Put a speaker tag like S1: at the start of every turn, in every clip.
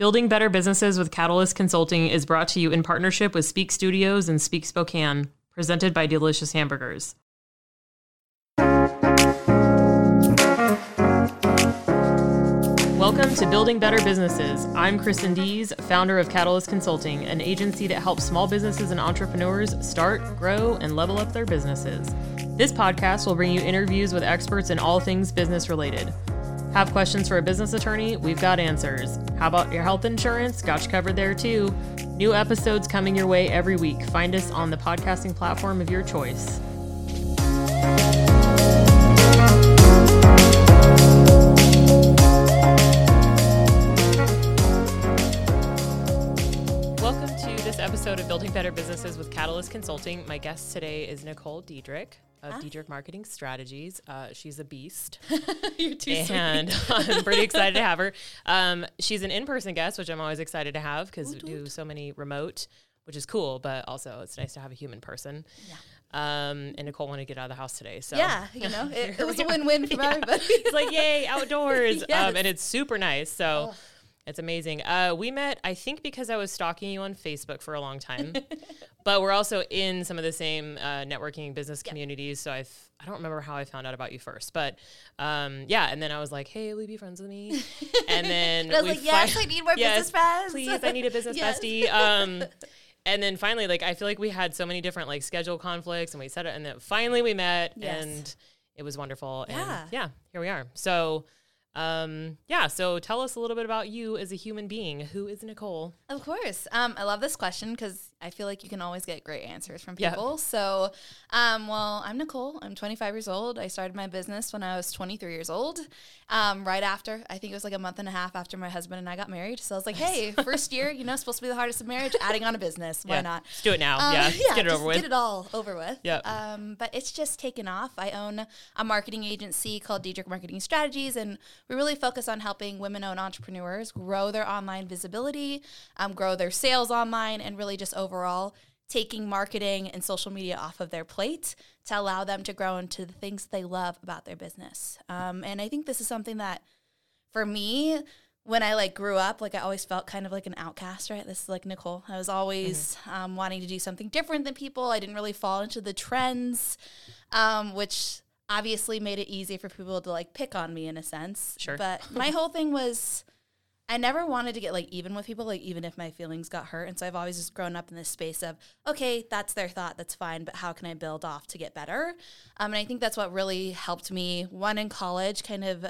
S1: Building Better Businesses with Catalyst Consulting is brought to you in partnership with Speak Studios and Speak Spokane, presented by Delicious Hamburgers. Welcome to Building Better Businesses. I'm Kristen Dees, founder of Catalyst Consulting, an agency that helps small businesses and entrepreneurs start, grow, and level up their businesses. This podcast will bring you interviews with experts in all things business related. Have questions for a business attorney? We've got answers. How about your health insurance? Got you covered there too. New episodes coming your way every week. Find us on the podcasting platform of your choice. Welcome to this episode of Building Better Businesses with Catalyst Consulting. My guest today is Nicole Diedrich of
S2: Hi.
S1: Diedrich Marketing Strategies. Uh, she's a beast.
S2: You're too
S1: and I'm pretty excited to have her. Um, she's an in-person guest, which I'm always excited to have because we do so many remote, which is cool. But also, it's nice to have a human person.
S2: Yeah.
S1: Um, and Nicole wanted to get out of the house today, so
S2: Yeah, you know, it, it was a win-win for
S1: Yeah.
S2: everybody.
S1: it's like yay outdoors,
S2: Yes.
S1: um, and it's super nice. So.
S2: Oh.
S1: It's amazing. Uh, we met, I think, because I was stalking you on Facebook for a long time, but we're also in some of the same uh, networking business communities. So I, I don't remember how I found out about you first, but um, yeah. And then I was like, "Hey, will you be friends with me?" And then
S2: And I was like, yes,
S1: fi-
S2: I need more
S1: Yes,
S2: business friends.
S1: Please, I need a business
S2: Yes.
S1: bestie. Um, and then finally, like, I feel like we had so many different like schedule conflicts, and we said it, and then finally we met,
S2: Yes.
S1: and it was wonderful.
S2: Yeah.
S1: And yeah, here we are. So. Um, yeah, so tell us a little bit about you as a human being. Who is Nicole?
S2: Of course. Um, I love this question because I feel like you can always get great answers from
S1: Yeah.
S2: people. So, um, well, I'm Nicole. I'm 25 years old. I started my business when I was 23 years old. Um, right after, I think it was like a month and a half after my husband and I got married. So I was like, hey, first year, you know, supposed to be the hardest of marriage, adding on a business. Why
S1: Yeah.
S2: not?
S1: Let's do it now.
S2: Um,
S1: yeah, let's get it
S2: just
S1: over with.
S2: Get it all over with.
S1: Yeah.
S2: Um, but it's just taken off. I own a marketing agency called Diedrich Marketing Strategies, and we really focus on helping women-owned entrepreneurs grow their online visibility, um, grow their sales online, and really just overall taking marketing and social media off of their plate to allow them to grow into the things they love about their business. Um, and I think this is something that for me when i like grew up like i always felt kind of like an outcast right? This is like nicole. I was always um, wanting to do something different than people. I didn't really fall into the trends um, which obviously made it easy for people to like pick on me in a sense.
S1: Sure.
S2: but my whole thing was I never wanted to get like even with people, like even if my feelings got hurt. And so I've always just grown up in this space of, okay, that's their thought, that's fine, but how can I build off to get better? Um, and I think that's what really helped me, one in college, kind of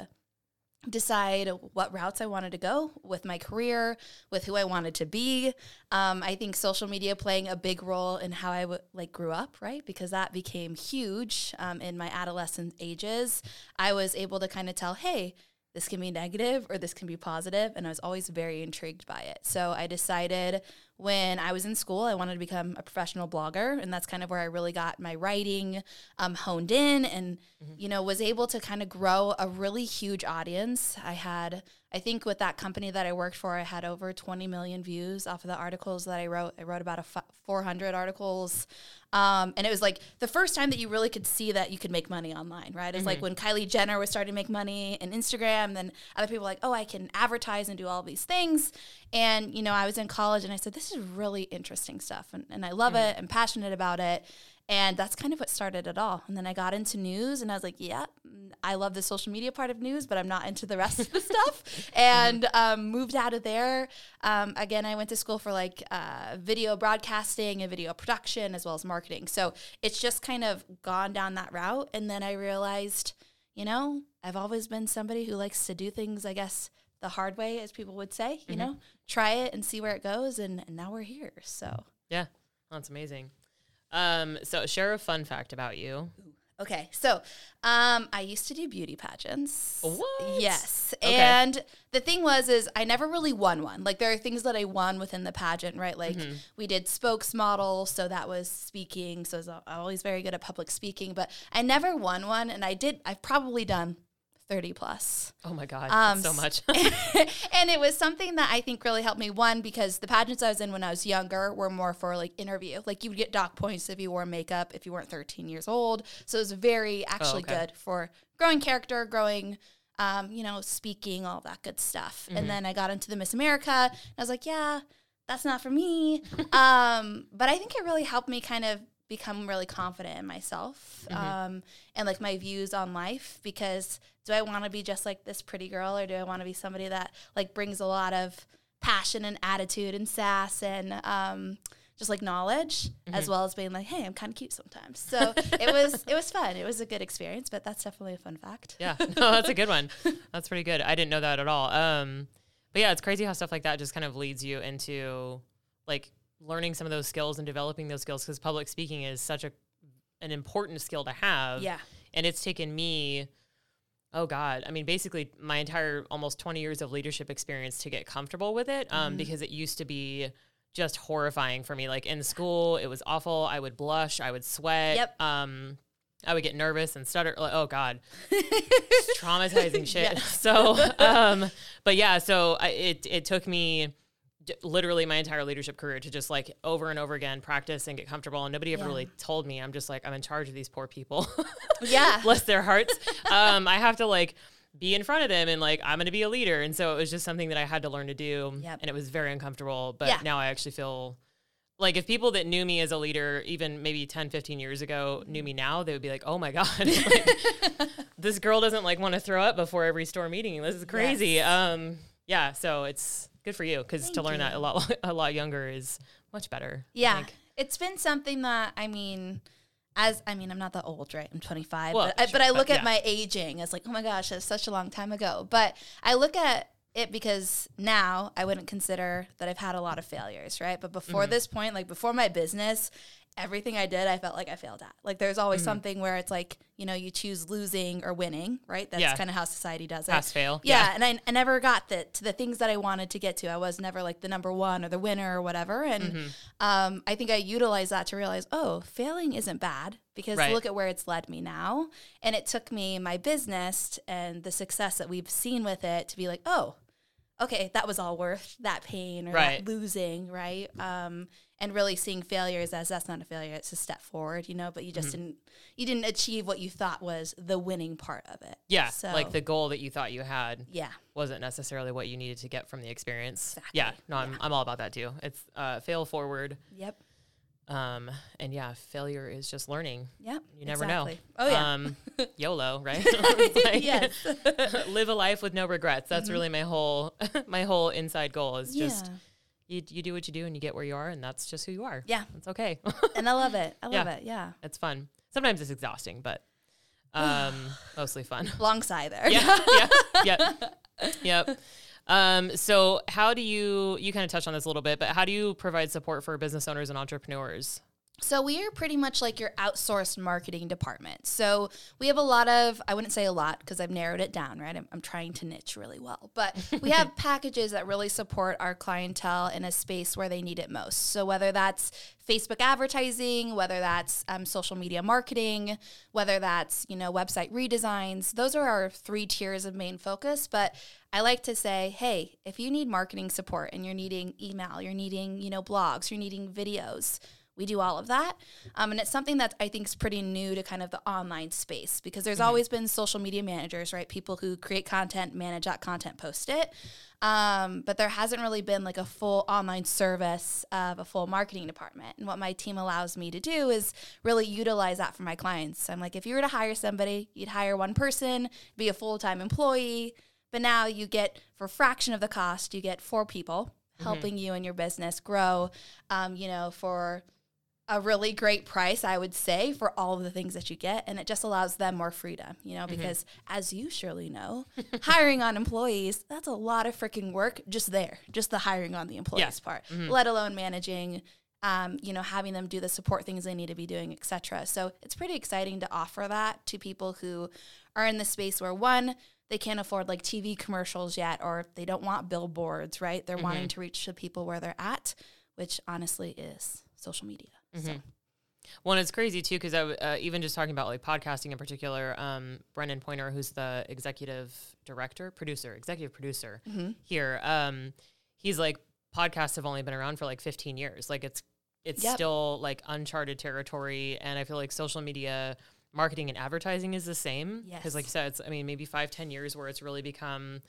S2: decide what routes I wanted to go with my career, with who I wanted to be. Um, I think social media playing a big role in how I w- like grew up, right? Because that became huge um, in my adolescent ages. I was able to kind of tell, hey, this can be negative or this can be positive, and I was always very intrigued by it. So I decided when I was in school, I wanted to become a professional blogger, and that's kind of where I really got my writing um, honed in, and you know was able to kind of grow a really huge audience. I had, I think, with that company that I worked for, I had over 20 million views off of the articles that I wrote. I wrote about a f- 400 articles. Um, and it was like the first time that you really could see that you could make money online, right? It's like when Kylie Jenner was starting to make money in Instagram, then other people were like, oh, I can advertise and do all these things. And, you know, I was in college and I said, this is really interesting stuff. And, and I love it. I'm passionate about it. And that's kind of what started it all. And then I got into news and I was like, yeah, I love the social media part of news, but I'm not into the rest of the stuff. And um, moved out of there. Um, again, I went to school for like uh, video broadcasting and video production as well as marketing. So it's just kind of gone down that route. And then I realized, you know, I've always been somebody who likes to do things, I guess, the hard way, as people would say, you know, try it and see where it goes. And, and now we're here. So.
S1: Yeah, that's amazing. Um, so share a fun fact about you.
S2: Okay, so um, I used to do beauty pageants.
S1: What?
S2: Yes,
S1: Okay.
S2: and the thing was, is I never really won one. Like there are things that I won within the pageant, right? Like
S1: Mm-hmm.
S2: we did spokesmodel, so that was speaking. So I was always very good at public speaking, but I never won one. And I did. I've probably done thirty plus.
S1: Oh my god,
S2: Um,
S1: so much.
S2: and it was something that I think really helped me. One, because the pageants I was in when I was younger were more for like interview. Like you would get dock points if you wore makeup if you weren't 13 years old. So it was very actually
S1: okay.
S2: good for growing character, growing um, you know, speaking, all that good stuff. And then I got into the Miss America, and I was like, yeah, that's not for me. um, but I think it really helped me kind of become really confident in myself um, and like my views on life because do I want to be just like this pretty girl or do I want to be somebody that like brings a lot of passion and attitude and sass and um, just like knowledge as well as being like hey I'm kind of cute sometimes so it was it was fun it was a good experience but that's definitely a fun fact
S1: Yeah, no, that's a good one. That's pretty good. I didn't know that at all. Um, but yeah, it's crazy how stuff like that just kind of leads you into like learning some of those skills and developing those skills because public speaking is such a an important skill to have.
S2: Yeah.
S1: and it's taken me. Oh God! I mean, basically, my entire almost twenty years of leadership experience to get comfortable with it, um, because it used to be just horrifying for me. Like in school, it was awful. I would blush. I would sweat.
S2: Yep.
S1: Um, I would get nervous and stutter. Like, oh God, traumatizing shit. So, um, but yeah, so I, it it took me d- literally my entire leadership career to just like over and over again practice and get comfortable. And nobody ever
S2: Yeah.
S1: really told me. I'm just like I'm in charge of these poor people.
S2: yeah
S1: Bless their hearts. Um, I have to like be in front of them and like I'm going to be a leader. And so it was just something that I had to learn to do.
S2: Yep.
S1: And it was very uncomfortable. But
S2: Yeah.
S1: now I actually feel like if people that knew me as a leader, even maybe 10, 15 years ago, knew me now, they would be like, oh my God, like, this girl doesn't like want to throw up before every store meeting. This is crazy.
S2: Yes.
S1: Um, yeah. So it's good for you because to learn that a lot, a lot younger is much better.
S2: Yeah. It's been something that I mean as I mean I'm not that old, right? I'm 25,
S1: Well,
S2: but I, but I
S1: but
S2: look
S1: yeah.
S2: at my aging as like, "Oh my gosh, that's such a long time ago." But I look at it because now I wouldn't consider that I've had a lot of failures, right? But before
S1: Mm-hmm.
S2: this point, like before my business, everything I did, I felt like I failed at. Like there's always
S1: Mm-hmm.
S2: something where it's like, you know, you choose losing or winning, right? That's
S1: Yeah.
S2: kind of how society does it.
S1: Pass fail.
S2: Yeah,
S1: Yeah.
S2: and I, I never got the, to the things that I wanted to get to. I was never like the number one or the winner or whatever. And
S1: Mm-hmm.
S2: um, I think I utilized that to realize, oh, failing isn't bad because
S1: Right.
S2: look at where it's led me now. And it took me my business and the success that we've seen with it to be like, oh, okay, that was all worth that pain or
S1: Right.
S2: that losing, right? Um, and really seeing failures as that's not a failure; it's a step forward, you know. But you just
S1: Mm-hmm.
S2: didn't you didn't achieve what you thought was the winning part of it.
S1: Yeah.
S2: So,
S1: like the goal that you thought you had
S2: yeah.
S1: wasn't necessarily what you needed to get from the experience. Yeah, no, I'm, I'm all about that too. It's uh, fail forward.
S2: Yep.
S1: Um, and yeah, failure is just learning.
S2: Yep.
S1: You never
S2: exactly.
S1: know.
S2: Oh yeah.
S1: Um, YOLO, right? Like,
S2: yes.
S1: live a life with no regrets. That's really my whole my whole inside goal is just
S2: yeah.
S1: you, you do what you do and you get where you are and that's just who you are.
S2: Yeah.
S1: It's okay.
S2: And I love it. I love
S1: Yeah.
S2: it. Yeah.
S1: it's fun. Sometimes it's exhausting, but um, mostly fun.
S2: Long sigh there.
S1: yeah, yeah, yeah, yep. Um, so how do you you kind of touched on this a little bit, but how do you provide support for business owners and entrepreneurs?
S2: So we are pretty much like your outsourced marketing department. So we have a lot of, I wouldn't say a lot because I've narrowed it down, right? I'm, I'm trying to niche really well, but we have packages that really support our clientele in a space where they need it most. So whether that's Facebook advertising, whether that's um, social media marketing, whether that's you know website redesigns, those are our three tiers of main focus. But I like to say, hey, if you need marketing support and you're needing email, you're needing you know blogs, you're needing videos we do all of that. Um, and it's something that I think is pretty new to kind of the online space because there's always been social media managers, right? People who create content, manage that content, post it. Um, but there hasn't really been like a full online service of a full marketing department. And what my team allows me to do is really utilize that for my clients. I'm like, if you were to hire somebody, you'd hire one person, be a full time employee. But now you get, for a fraction of the cost, you get four people helping you and your business grow, um, you know, for a really great price, I would say, for all of the things that you get. And it just allows them more freedom, you know, mm-hmm. because as you surely know, hiring on employees, that's a lot of freaking work just there, just the hiring on the employees part, mm-hmm. let alone managing. Um, you know, having them do the support things they need to be doing, etc. So it's pretty exciting to offer that to people who are in the space where one, they can't afford like TV commercials yet, or they don't want billboards, right? They're wanting mm-hmm. to reach the people where they're at, which honestly is social media. So
S1: Well, and it's crazy too because uh, even just talking about like podcasting in particular. Um, Brendan Pointer, who's the executive director, producer, executive producer
S2: Mm-hmm.
S1: here, um, he's like podcasts have only been around for like 15 years. Like it's it's
S2: Yep.
S1: still like uncharted territory, and I feel like social media marketing and advertising is the same. Because,
S2: Yes.
S1: like you said, it's, I mean, maybe five, ten years where it's really become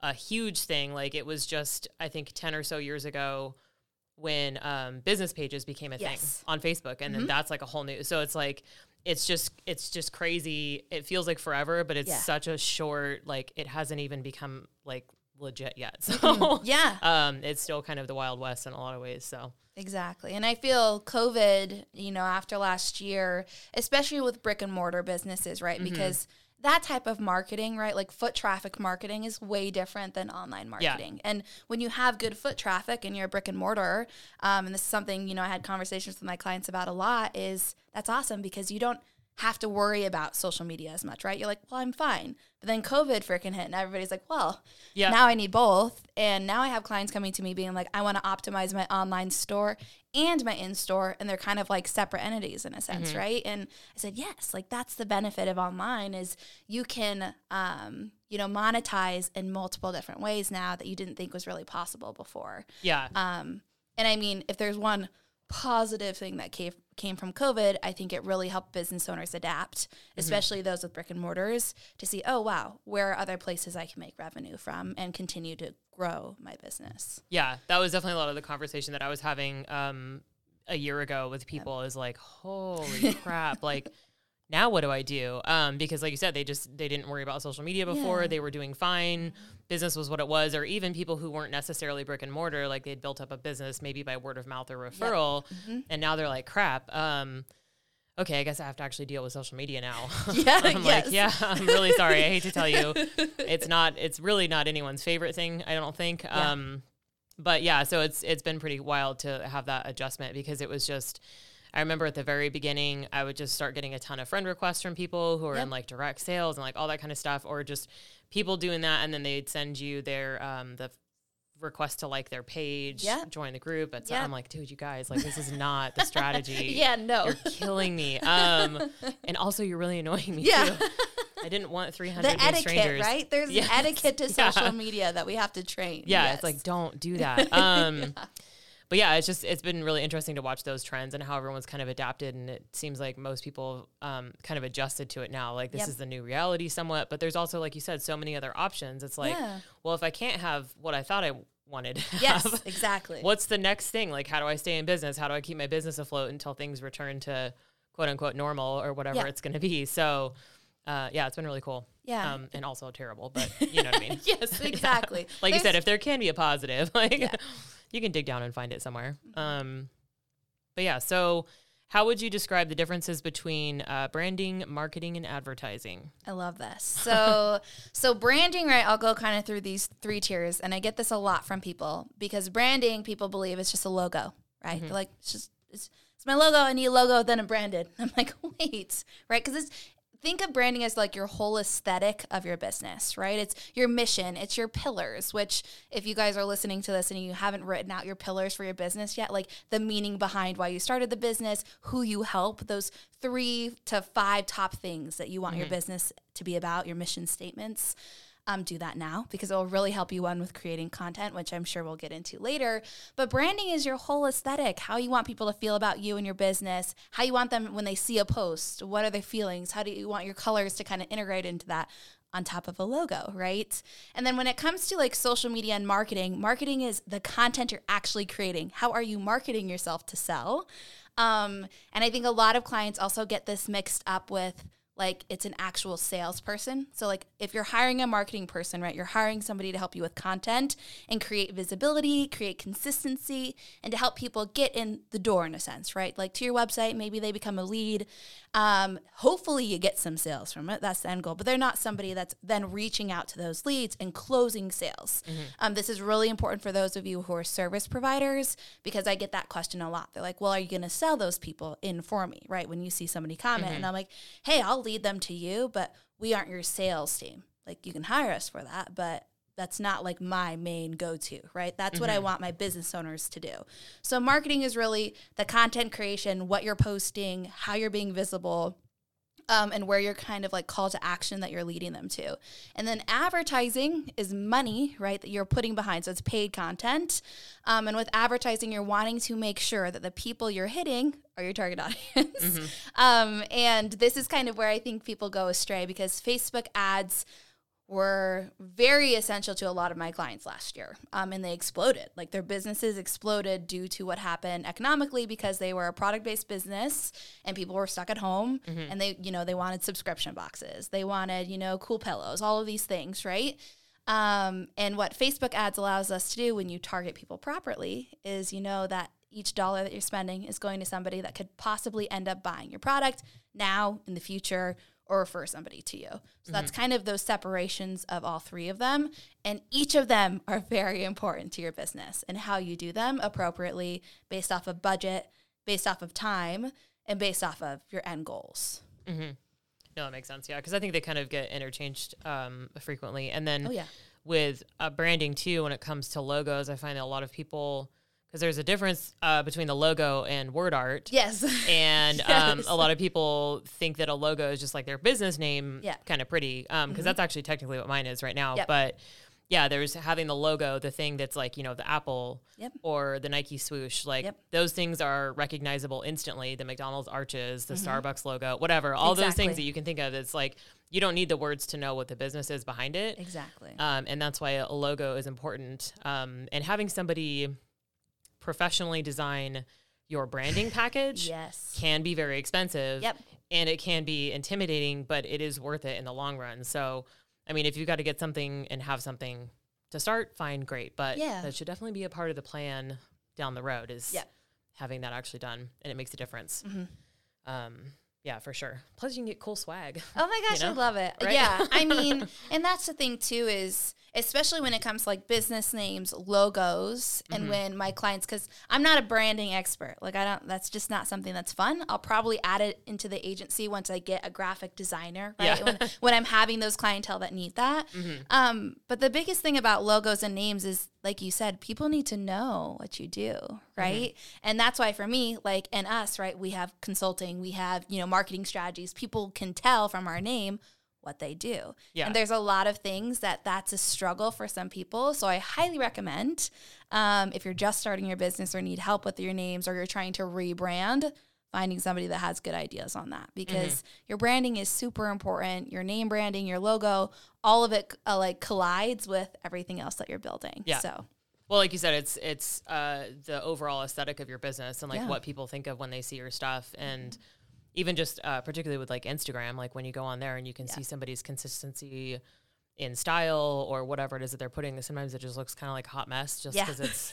S1: a huge thing. Like it was just, I think, 10 or so years ago when um, business pages became a
S2: Yes.
S1: thing on Facebook. And then that's like a whole new, so it's like, it's just, it's just crazy. It feels like forever, but it's
S2: Yeah.
S1: such a short, like, it hasn't even become like legit yet. So,
S2: Yeah.
S1: um, it's still kind of the Wild West in a lot of ways. So,
S2: Exactly. And I feel COVID, you know, after last year, especially with brick and mortar businesses, right?
S1: Mm-hmm.
S2: Because that type of marketing, right? Like foot traffic marketing is way different than online
S1: Yeah.
S2: marketing. And when you have good foot traffic and you're a brick and mortar, um, and this is something, you know, I had conversations with my clients about a lot, is that's awesome because you don't have to worry about social media as much, right? You're like, well, I'm fine. But then COVID freaking hit and everybody's like, well,
S1: Yeah.
S2: now I need both. And now I have clients coming to me being like, I want to optimize my online store and my in store. And they're kind of like separate entities in a sense, right? And I said, yes, like that's the benefit of online is you can, um, you know, monetize in multiple different ways now that you didn't think was really possible before.
S1: yeah.
S2: Um, and I mean, if there's one positive thing that came came from COVID, I think it really helped business owners adapt, especially those with brick and mortars, to see, oh wow, where are other places I can make revenue from and continue to grow my business.
S1: Yeah, that was definitely a lot of the conversation that I was having um, a year ago with people. Is like, holy crap! Like, now what do I do? Um, because, like you said, they just they didn't worry about social media before.
S2: Yeah.
S1: They were doing fine. Business was what it was, or even people who weren't necessarily brick and mortar, like they'd built up a business maybe by word of mouth or referral,
S2: Mm-hmm.
S1: and now they're like, crap. Um, okay, I guess I have to actually deal with social media now.
S2: Yeah,
S1: I'm
S2: yes.
S1: like, yeah, I'm really sorry. I hate to tell you, it's not. It's really not anyone's favorite thing. I don't think.
S2: Yeah.
S1: Um, but yeah, so it's it's been pretty wild to have that adjustment because it was just. I remember at the very beginning, I would just start getting a ton of friend requests from people who are
S2: Yep.
S1: in like direct sales and like all that kind of stuff, or just people doing that, and then they'd send you their um, the request to like their page,
S2: Yeah.
S1: join the group. It's,
S2: Yeah.
S1: I'm like, dude, you guys, like this is not the strategy.
S2: Yeah, no.
S1: You're killing me. Um, and also you're really annoying me
S2: Yeah.
S1: too. I didn't want 300
S2: The etiquette,
S1: strangers.
S2: right? There's
S1: Yes.
S2: an etiquette to
S1: Yeah.
S2: social media that we have to train.
S1: Yeah,
S2: Yes.
S1: it's like don't do that. Um, But yeah, it's just it's been really interesting to watch those trends and how everyone's kind of adapted, and it seems like most people um, kind of adjusted to it now. Like this
S2: Yep.
S1: is the new reality, somewhat. But there's also, like you said, so many other options. It's like,
S2: Yeah.
S1: well, if I can't have what I thought I wanted,
S2: yes, exactly.
S1: what's the next thing? Like, how do I stay in business? How do I keep my business afloat until things return to quote unquote normal or whatever
S2: Yeah.
S1: it's going to be? So, uh, yeah, it's been really cool.
S2: Yeah.
S1: Um, and also terrible, but you know what I mean?
S2: yes, exactly.
S1: like you said, if there can be a positive, like
S2: Yeah.
S1: You can dig down and find it somewhere. Um, but yeah, so how would you describe the differences between uh, branding, marketing, and advertising?
S2: I love this. So, so branding, right? I'll go kind of through these three tiers, and I get this a lot from people because branding, people believe it's just a logo, right? They're like, it's just it's, it's my logo. I need a logo, then I'm branded. I'm like, wait, right? Because it's think of branding as like your whole aesthetic of your business, right? It's your mission, it's your pillars. Which, if you guys are listening to this and you haven't written out your pillars for your business yet, like the meaning behind why you started the business, who you help, those three to five top things that you want your mm-hmm. business to be about, your mission statements. Um, do that now because it will really help you one with creating content, which I'm sure we'll get into later. But branding is your whole aesthetic, how you want people to feel about you and your business, how you want them when they see a post, what are their feelings, how do you want your colors to kind of integrate into that on top of a logo, right? And then when it comes to like social media and marketing, marketing is the content you're actually creating. How are you marketing yourself to sell? Um, and I think a lot of clients also get this mixed up with like it's an actual salesperson. So like if you're hiring a marketing person, right, you're hiring somebody to help you with content and create visibility, create consistency, and to help people get in the door in a sense, right? Like to your website, maybe they become a lead. Um, hopefully you get some sales from it. That's the end goal. But they're not somebody that's then reaching out to those leads and closing sales. Um, this is really important for those of you who are service providers because I get that question a lot. They're like, well, are you going to sell those people in for me, right? When you see somebody comment, and I'm like, hey, I'll lead them to you, but we aren't your sales team. Like you can hire us for that, but that's not like my main go to, right? That's what I mm-hmm. want my business owners to do. So, marketing is really the content creation, what you're posting, how you're being visible. Um, and where you're kind of like call to action that you're leading them to. And then advertising is money, right, that you're putting behind. So it's paid content. Um, and with advertising, you're wanting to make sure that the people you're hitting are your target audience. Mm-hmm. Um, and this is kind of where I think people go astray because Facebook ads were very essential to a lot of my clients last year. Um, and they exploded. Like their businesses exploded due to what happened economically because they were a product based business and people were stuck at home mm-hmm. and they, you know, they wanted subscription boxes. They wanted, you know, cool pillows, all of these things, right? Um, and what Facebook ads allows us to do when you target people properly is you know that each dollar that you're spending is going to somebody that could possibly end up buying your product now, in the future, or refer somebody to you. So mm-hmm. that's kind of those separations of all three of them. And each of them are very important to your business and how you do them appropriately based off of budget, based off of time, and based off of your end goals.
S1: Mm-hmm. No, that makes sense. Yeah. Cause I think they kind of get interchanged um, frequently. And then oh, yeah. with uh, branding too, when it comes to logos, I find that a lot of people because there's a difference uh, between the logo and word art.
S2: Yes.
S1: And um, a lot of people think that a logo is just like their business name, yeah. kind of pretty, because um, mm-hmm. that's actually technically what mine is right now. Yep. But yeah, there's having the logo, the thing that's like, you know, the Apple yep. or the Nike swoosh. Like yep. those things are recognizable instantly. The McDonald's arches, the mm-hmm. Starbucks logo, whatever, all exactly. those things that you can think of. It's like you don't need the words to know what the business is behind it.
S2: Exactly.
S1: Um, and that's why a logo is important. Um, and having somebody professionally design your branding package
S2: yes.
S1: can be very expensive.
S2: Yep.
S1: And it can be intimidating, but it is worth it in the long run. So, I mean, if you've got to get something and have something to start, fine, great. But yeah. that should definitely be a part of the plan down the road is yep. having that actually done. And it makes a difference. Mm-hmm. Um, yeah, for sure. Plus, you can get cool swag.
S2: Oh my gosh, you know? I love it. Right? Yeah, I mean, and that's the thing too is especially when it comes to like business names, logos, and mm-hmm. when my clients, because I'm not a branding expert. Like, I don't, that's just not something that's fun. I'll probably add it into the agency once I get a graphic designer, right? Yeah. when, when, I'm having those clientele that need that. Mm-hmm. Um, but the biggest thing about logos and names is, like you said, people need to know what you do, right? Mm-hmm. And that's why for me, like, and us, right, we have consulting, we have, you know, marketing strategies. People can tell from our name what they do. Yeah. And there's a lot of things that that's a struggle for some people. So I highly recommend um, if you're just starting your business or need help with your names or you're trying to rebrand, finding somebody that has good ideas on that because mm-hmm. your branding is super important. Your name branding, your logo, all of it uh, like collides with everything else that you're building. Yeah. So.
S1: Well, like you said, it's it's uh, the overall aesthetic of your business and like yeah. what people think of when they see your stuff, and mm-hmm even just uh, particularly with like Instagram, like when you go on there and you can yeah. see somebody's consistency in style or whatever it is that they're putting. Sometimes it just looks kind of like a hot mess just because yeah. it's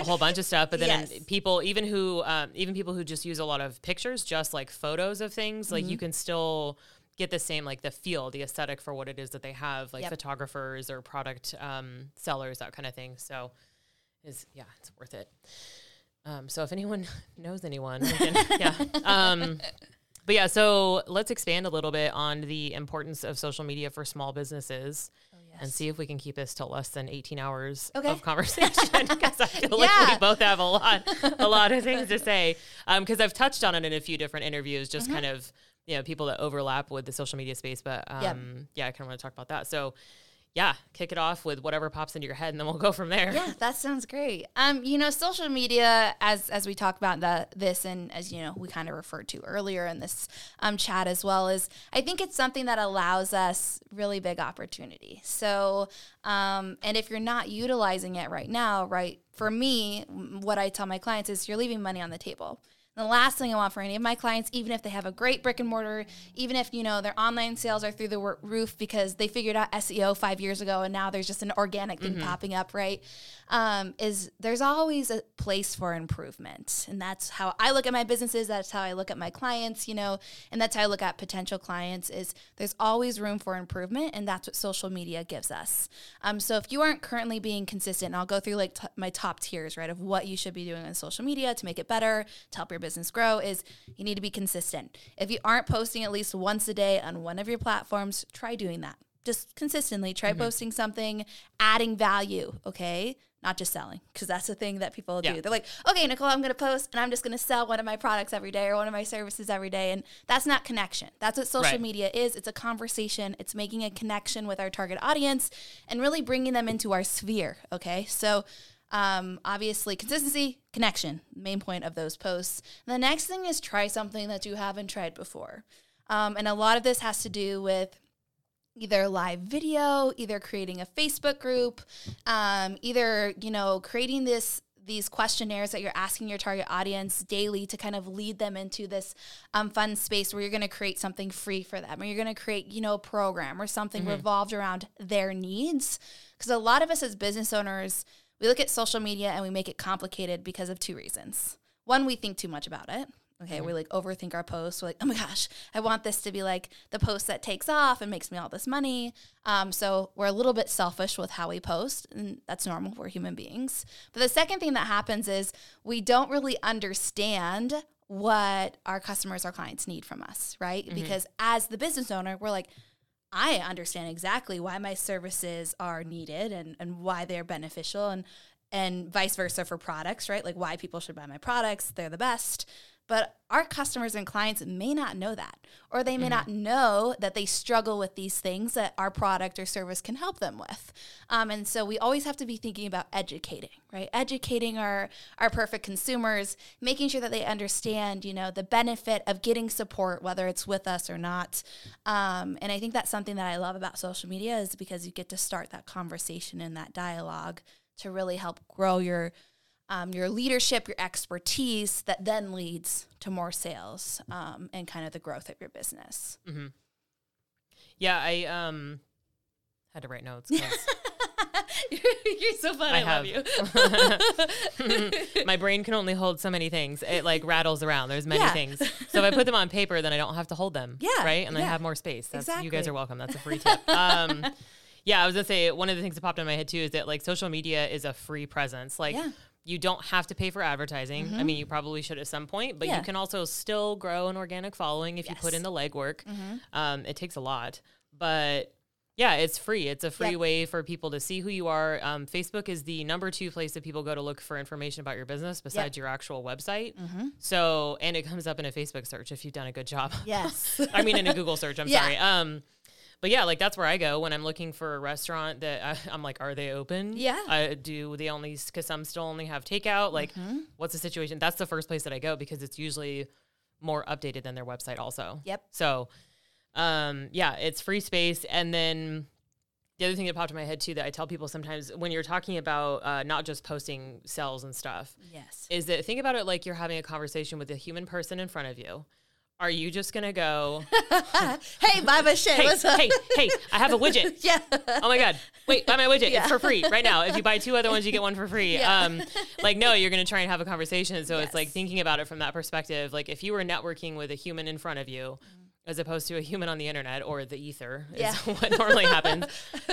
S1: a whole bunch of stuff. But then yes. people, even who, um, even people who just use a lot of pictures, just like photos of things, mm-hmm. like you mm-hmm. can still get the same like the feel, the aesthetic for what it is that they have, like yep. photographers or product um, sellers, that kind of thing. So, is yeah, it's worth it. Um, so if anyone knows anyone, can, yeah. Um, but yeah, so let's expand a little bit on the importance of social media for small businesses. Oh, yes. And see if we can keep this to less than 18 hours okay. of conversation because I feel yeah. like we both have a lot, a lot of things to say. Because um, I've touched on it in a few different interviews, just mm-hmm. kind of you know people that overlap with the social media space. But um, yep. yeah, I kind of want to talk about that. So yeah, kick it off with whatever pops into your head, and then we'll go from there.
S2: Yeah, that sounds great. Um, you know, social media, as as we talk about the this, and as you know, we kind of referred to earlier in this um, chat as well, is I think it's something that allows us really big opportunity. So, um, and if you're not utilizing it right now, right, for me, what I tell my clients is you're leaving money on the table the last thing I want for any of my clients, even if they have a great brick and mortar, even if you know their online sales are through the roof because they figured out SEO five years ago and now there's just an organic thing mm-hmm. popping up, right? Um, is there's always a place for improvement, and that's how I look at my businesses. That's how I look at my clients, you know, and that's how I look at potential clients. Is there's always room for improvement, and that's what social media gives us. Um, so if you aren't currently being consistent, I'll go through like t- my top tiers, right, of what you should be doing on social media to make it better to help your business grow is you need to be consistent. If you aren't posting at least once a day on one of your platforms, try doing that. Just consistently try mm-hmm. posting something, adding value, okay? Not just selling, because that's the thing that people
S1: Yeah.
S2: do. They're like, okay, Nicole, I'm going to post and I'm just going to sell one of my products every day or one of my services every day. And that's not connection. That's what social
S1: Right.
S2: media is. It's a conversation, it's making a connection with our target audience and really bringing them into our sphere. Okay. So, um, obviously, consistency, connection, main point of those posts. And the next thing is try something that you haven't tried before. Um, and a lot of this has to do with either live video, either creating a Facebook group, um, either you know creating this these questionnaires that you're asking your target audience daily to kind of lead them into this um, fun space where you're going to create something free for them or you're going to create you know a program or something revolved around their needs. Because a lot of us as business owners we look at social media and we make it complicated because of two reasons. One we think too much about it Okay, we like overthink our posts. We're like, oh my gosh, I want this to be like the post that takes off and makes me all this money. Um, so we're a little bit selfish with how we post, and that's normal. We're human beings. But the second thing that happens is we don't really understand what our customers, our clients need from us, right? Because as the business owner, we're like, I understand exactly why my services are needed and, and why they're beneficial and and vice versa for products, right? Like why people should buy my products, they're the best. But our customers and clients may not know that, or they may not know that they struggle with these things that our product or service can help them with. Um, and so we always have to be thinking about educating, right? Educating our our perfect consumers, making sure that they understand, you know, the benefit of getting support, whether it's with us or not. Um, and I think that's something that I love about social media is because you get to start that conversation and that dialogue to really help grow your um, your leadership, your expertise that then leads to more sales um, and kind of the growth of your business.
S1: Yeah, I um had to write notes.
S2: You're so fun.
S1: I,
S2: I, love
S1: have.
S2: you.
S1: my brain can only hold so many things. It like rattles around. There's many
S2: Yeah.
S1: things. So if I put them on paper, then I don't have to hold them.
S2: Yeah,
S1: Right. And I have more space. That's, You guys are welcome. That's a free tip. Um, yeah, I was gonna say one of the things that popped in my head too is that like social media is a free presence. Like
S2: Yeah.
S1: You don't have to pay for advertising. I mean, you probably should at some point, but
S2: Yeah.
S1: you can also still grow an organic following if you put in the legwork. Um, it takes a lot, but yeah, it's free. It's a free
S2: Yep.
S1: way for people to see who you are. Um, Facebook is the number two place that people go to look for information about your business besides your actual website. So, and it comes up in a Facebook search if you've done a good job.
S2: yes.
S1: I mean, in a Google search. I'm
S2: Yeah.
S1: sorry. Um, but yeah, like that's where I go when I'm looking for a restaurant that I, I'm like, are they open?
S2: Yeah.
S1: Uh, do they only, because some still only have takeout? Like,
S2: Mm-hmm.
S1: what's the situation? That's the first place that I go because it's usually more updated than their website, also.
S2: Yep.
S1: So, um, yeah, it's free space. And then the other thing that popped in my head too that I tell people sometimes when you're talking about uh, not just posting sales and stuff
S2: Yes.
S1: is that think about it like you're having a conversation with a human person in front of you. Are you just gonna go,
S2: hey, Baba Shay,
S1: hey,
S2: what's up?
S1: hey, hey, I have a widget.
S2: yeah.
S1: Oh my god! Wait, buy my widget.
S2: Yeah.
S1: It's for free right now. If you buy two other ones, you get one for free.
S2: Yeah.
S1: Um, like no, you're gonna try and have a conversation. So it's like thinking about it from that perspective. Like if you were networking with a human in front of you, as opposed to a human on the internet or the ether, is
S2: Yeah.
S1: what normally happens.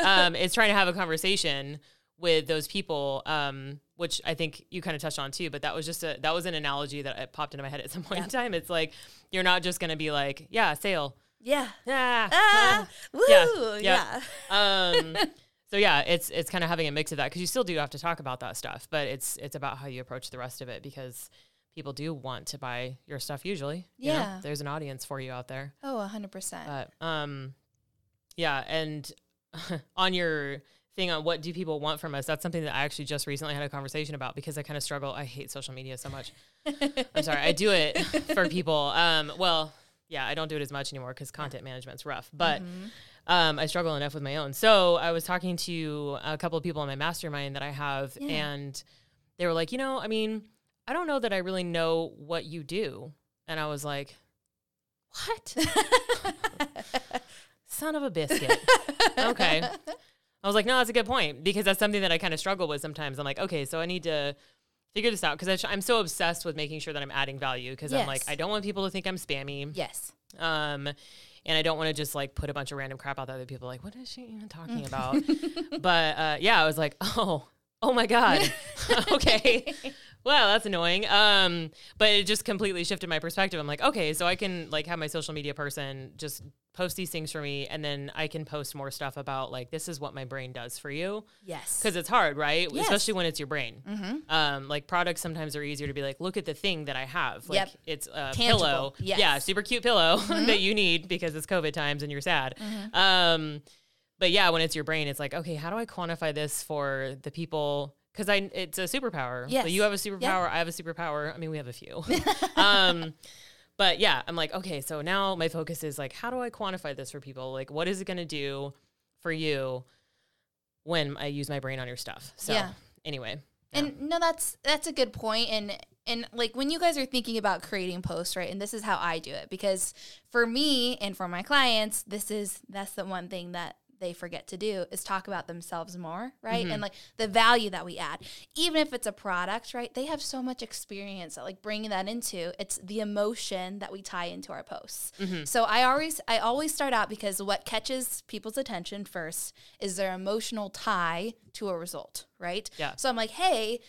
S1: Um, it's trying to have a conversation with those people. Um, which I think you kind of touched on too, but that was just a that was an analogy that popped into my head at some point in time. It's like you're not just gonna be like, yeah, sale.
S2: Yeah.
S1: Yeah.
S2: Ah, woo.
S1: Yeah,
S2: Yeah.
S1: yeah. um so yeah it's it's kind of having a mix of that because you still do have to talk about that stuff but it's it's about how you approach the rest of it because people do want to buy your stuff usually you know?
S2: Yeah.
S1: there's an audience for you out there
S2: Oh, 100%.
S1: but um yeah and on your thing on what do people want from us that's something that i actually just recently had a conversation about because i kind of struggle i hate social media so much i'm sorry i do it for people um well yeah i don't do it as much anymore because content management's rough but um, I struggle enough with my own. So I was talking to a couple of people in my mastermind that I have,
S2: Yeah.
S1: and they were like, you know, I mean, I don't know that I really know what you do. And I was like, what? Son of a biscuit. okay. I was like, no, that's a good point because that's something that I kind of struggle with sometimes. I'm like, okay, so I need to figure this out because I'm so obsessed with making sure that I'm adding value because I'm like, I don't want people to think I'm spammy.
S2: yes.
S1: Um, and I don't want to just like put a bunch of random crap out there that other people are like, what is she even talking about? but uh, yeah, I was like, oh, oh my God. okay. Wow, that's annoying. Um, but it just completely shifted my perspective. I'm like, okay, so I can like have my social media person just post these things for me, and then I can post more stuff about like this is what my brain does for you.
S2: Yes.
S1: Because it's hard, right?
S2: Yes.
S1: Especially when it's your brain. Um, like products sometimes are easier to be like, look at the thing that I have. Like
S2: Yep.
S1: it's a
S2: Tangible.
S1: pillow.
S2: Yes.
S1: Yeah, super cute pillow that you need because it's COVID times and you're sad. Um, but yeah, when it's your brain, it's like, okay, how do I quantify this for the people? Because I, it's a superpower.
S2: Yes.
S1: So you have a superpower. I have a superpower. I mean, we have a few. um, but yeah, I'm like, okay, so now my focus is like, how do I quantify this for people? Like, what is it going to do for you when I use my brain on your stuff? So
S2: Yeah.
S1: anyway,
S2: And no, that's that's a good point. And and like when you guys are thinking about creating posts, right? And this is how I do it because for me and for my clients, this is that's the one thing that they forget to do is talk about themselves more, right? And mm-hmm. like the value that we add. Even if it's a product, right? They have so much experience that like bringing that into it's the emotion that we tie into our posts. Mm-hmm. So I always I always start out because what catches people's attention first is their emotional tie to a result, right?
S1: Yeah.
S2: So I'm like, hey,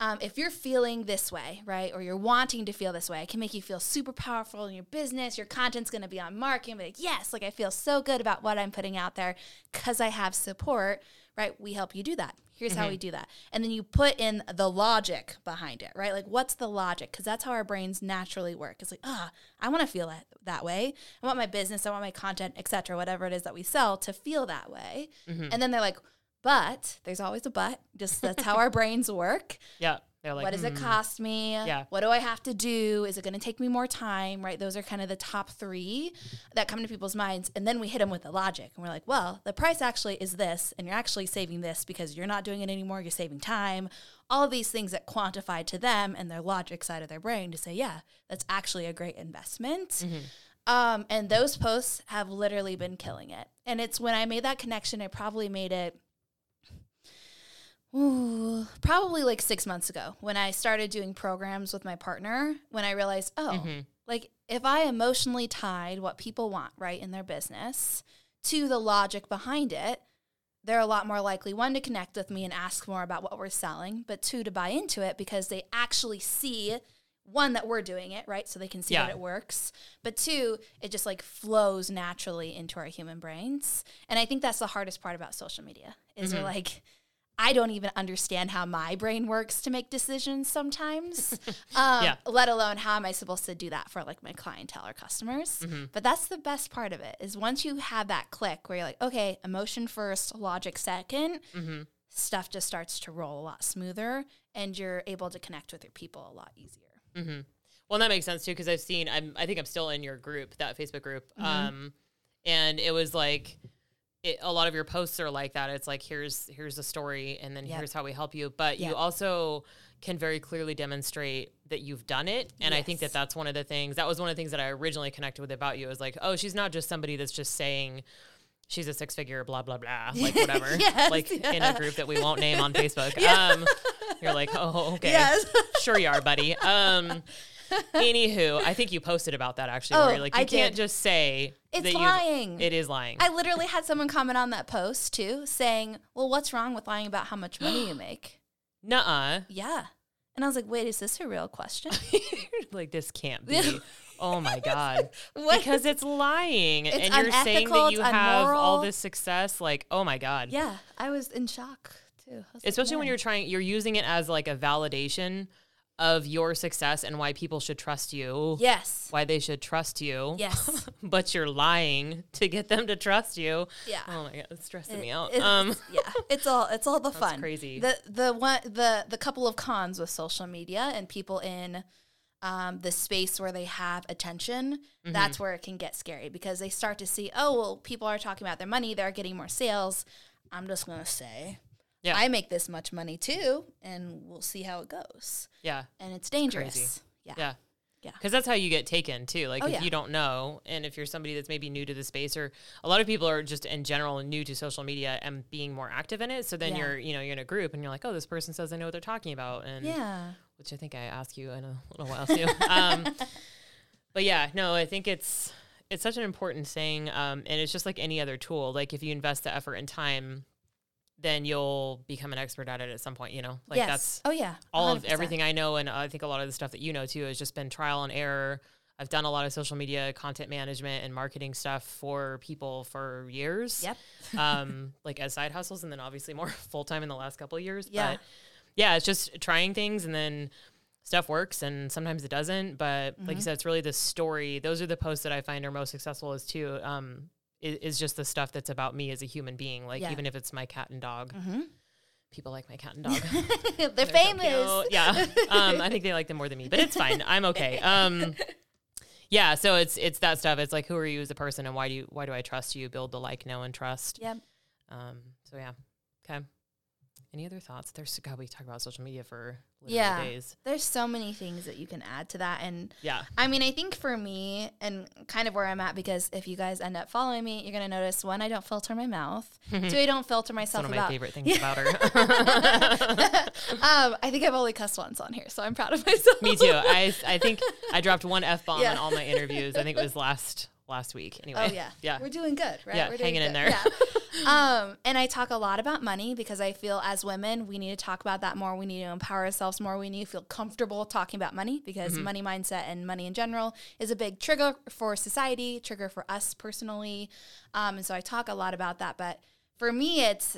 S2: um, if you're feeling this way, right, or you're wanting to feel this way, I can make you feel super powerful in your business. Your content's going to be on mark. You're be like, yes, like I feel so good about what I'm putting out there because I have support, right? We help you do that. Here's how we do that. And then you put in the logic behind it, right? Like, what's the logic? Because that's how our brains naturally work. It's like, ah, I want to feel that, that way. I want my business, I want my content, etc., whatever it is that we sell to feel that way. And then they're like, but there's always a but. Just that's how our brains work.
S1: yeah, they're like,
S2: what does it
S1: "Hmm."
S2: cost me?
S1: Yeah.
S2: What do I have to do? Is it going to take me more time? Right. Those are kind of the top three that come to people's minds. And then we hit them with the logic. And we're like, well, the price actually is this. And you're actually saving this because you're not doing it anymore. You're saving time. All of these things that quantify to them and their logic side of their brain to say, yeah, that's actually a great investment.
S1: Mm-hmm.
S2: Um, and those posts have literally been killing it. And it's when I made that connection, I probably made it Ooh, probably like six months ago when I started doing programs with my partner. When I realized, oh,
S1: Mm-hmm.
S2: like if I emotionally tied what people want right in their business to the logic behind it, they're a lot more likely one to connect with me and ask more about what we're selling, but two to buy into it because they actually see one that we're doing it right, so they can see
S1: Yeah.
S2: that it works. But two, it just like flows naturally into our human brains, and I think that's the hardest part about social media is we're like. I don't even understand how my brain works to make decisions sometimes, um,
S1: Yeah.
S2: let alone how am I supposed to do that for like my clientele or customers. But that's the best part of it is once you have that click where you're like, okay, emotion first, logic 2nd stuff just starts to roll a lot smoother and you're able to connect with your people a lot easier.
S1: Well, that makes sense too because I've seen. I'm. I think I'm still in your group, that Facebook group.
S2: Mm-hmm.
S1: Um, and it was like, it, a lot of your posts are like that. It's like here's here's a story, and then
S2: Yep.
S1: here's how we help you. But
S2: Yep.
S1: you also can very clearly demonstrate that you've done it, and I think that that's one of the things. That was one of the things that I originally connected with about you. Is like, oh, she's not just somebody that's just saying. She's a six figure, blah blah blah, like whatever,
S2: Yes,
S1: like in a group that we won't name on Facebook. Um, you're like, oh, okay,
S2: Yes.
S1: sure you are, buddy. Um, anywho, I think you posted about that actually.
S2: Oh,
S1: where you're like, you
S2: I
S1: can't
S2: did.
S1: just say
S2: It's
S1: you-
S2: lying.
S1: It is lying.
S2: I literally had someone comment on that post too saying, well, what's wrong with lying about how much money you make?
S1: Nuh-uh.
S2: Yeah. And I was like, wait, is this a real question?
S1: like this can't be. Oh my god.
S2: What?
S1: Because it's lying,
S2: It's
S1: and you're saying that you have all this success. Like, oh my god.
S2: yeah, I was in shock too. Was like,
S1: Especially when you're trying, you're using it as like a validation of your success and why people should trust you.
S2: Yes.
S1: Why they should trust you.
S2: Yes.
S1: but you're lying to get them to trust you.
S2: Yeah.
S1: Oh my god, it's stressing me out.
S2: it's-
S1: um.
S2: yeah, it's all it's all the fun.
S1: crazy.
S2: The the one the the couple of cons with social media and people in um, the space where they have attention.
S1: Mm-hmm.
S2: That's where it can get scary because they start to see, oh well, people are talking about their money, they're getting more sales. I'm just gonna say,
S1: Yeah.
S2: I make this much money too, and we'll see how it goes.
S1: Yeah.
S2: And it's dangerous.
S1: Crazy.
S2: Yeah.
S1: Yeah.
S2: Yeah.
S1: Because that's how you get taken too. Like
S2: Oh,
S1: if
S2: yeah.
S1: you don't know, and if you're somebody that's maybe new to the space, or a lot of people are just in general new to social media and being more active in it. So then
S2: Yeah.
S1: you're, you know, you're in a group and you're like, oh, this person says I know what they're talking about, and
S2: Yeah.
S1: which I think I ask you in a little while too. um, but yeah, no, I think it's it's such an important thing, um, and it's just like any other tool. Like if you invest the effort and time, then you'll become an expert at it at some point. You know, like
S2: yes.
S1: that's
S2: oh yeah.
S1: all of everything I know, and I think a lot of the stuff that you know too has just been trial and error. I've done a lot of social media content management and marketing stuff for people for years.
S2: Yep.
S1: um, like as side hustles, and then obviously more full time in the last couple of years.
S2: Yeah.
S1: But yeah, it's just trying things, and then stuff works, and sometimes it doesn't. But like
S2: Mm-hmm.
S1: you said, it's really the story. Those are the posts that I find are most successful. Is too. Um, is, is just the stuff that's about me as a human being. Like
S2: Yeah.
S1: even if it's my cat and dog.
S2: Mhm.
S1: People like my cat and dog.
S2: They're
S1: They're
S2: famous.
S1: Yeah. Um, I think they like them more than me, but it's fine. I'm okay. Um, yeah. So it's it's that stuff. It's like who are you as a person, and why do you why do I trust you? Build the like, know, and trust.
S2: Yep.
S1: Um. So yeah. Okay. Any other thoughts? There's God. We talk about social media for
S2: Yeah.
S1: days.
S2: There's so many things that you can add to that. And
S1: Yeah.
S2: I mean, I think for me, and kind of where I'm at, because if you guys end up following me, you're going to notice one, I don't filter my mouth. Two, I don't filter myself
S1: one of my favorite things about her.
S2: um, I think I've only cussed once on here, so I'm proud of myself.
S1: me too. I I think I dropped one f bomb
S2: Yeah.
S1: in all my interviews. I think it was last last week. Anyway.
S2: Oh yeah,
S1: Yeah.
S2: We're doing good, right?
S1: Yeah,
S2: We're doing
S1: hanging in there.
S2: Yeah. um, and I talk a lot about money because I feel as women we need to talk about that more. We need to empower ourselves more. We need to feel comfortable talking about money because
S1: Mm-hmm.
S2: money mindset and money in general is a big trigger for society, trigger for us personally. Um, and so I talk a lot about that. But for me, it's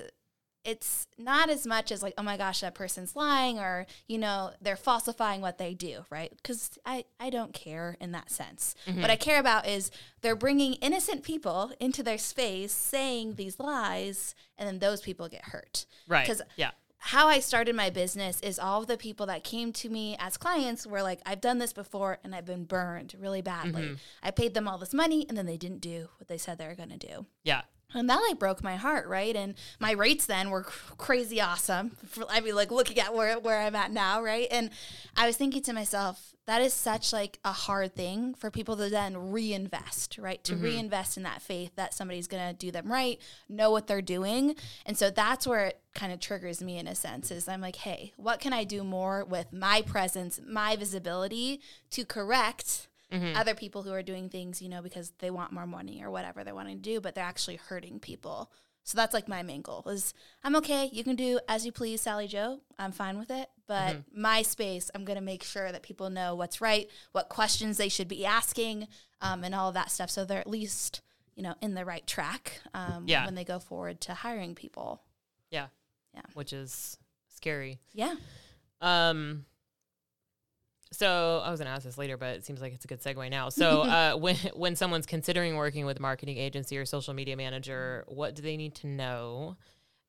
S2: it's not as much as like oh my gosh that person's lying or you know they're falsifying what they do right because I, I don't care in that sense mm-hmm. what i care about is they're bringing innocent people into their space saying these lies and then those people get hurt
S1: right
S2: because
S1: Yeah.
S2: how I started my business is all of the people that came to me as clients were like, I've done this before and I've been burned really badly. Mm-hmm. I paid them all this money and then they didn't do what they said they were going to do.
S1: Yeah.
S2: And that like broke my heart, right? And my rates then were cr- crazy awesome. For- I mean, like looking at where where I'm at now, right? And I was thinking to myself, that is such like a hard thing for people to then reinvest, right? To mm-hmm. reinvest in that faith that somebody's gonna do them right, know what they're doing, and so that's where it kind of triggers me in a sense. Is I'm like, hey, what can I do more with my presence, my visibility to correct other people who are doing things, you know, because they want more money or whatever they're wanting to do, but they're actually hurting people. So that's like my main goal is I'm okay. You can do as you please, Sally Joe. I'm fine with it. But my space, I'm going to make sure that people know what's right, what questions they should be asking, um, and all of that stuff. So they're at least, you know, in the right track um,
S1: Yeah.
S2: when they go forward to hiring people.
S1: Yeah.
S2: Yeah.
S1: Which is scary.
S2: Yeah.
S1: Um. So I was gonna ask this later, but it seems like it's a good segue now. So uh, when when someone's considering working with a marketing agency or social media manager, what do they need to know,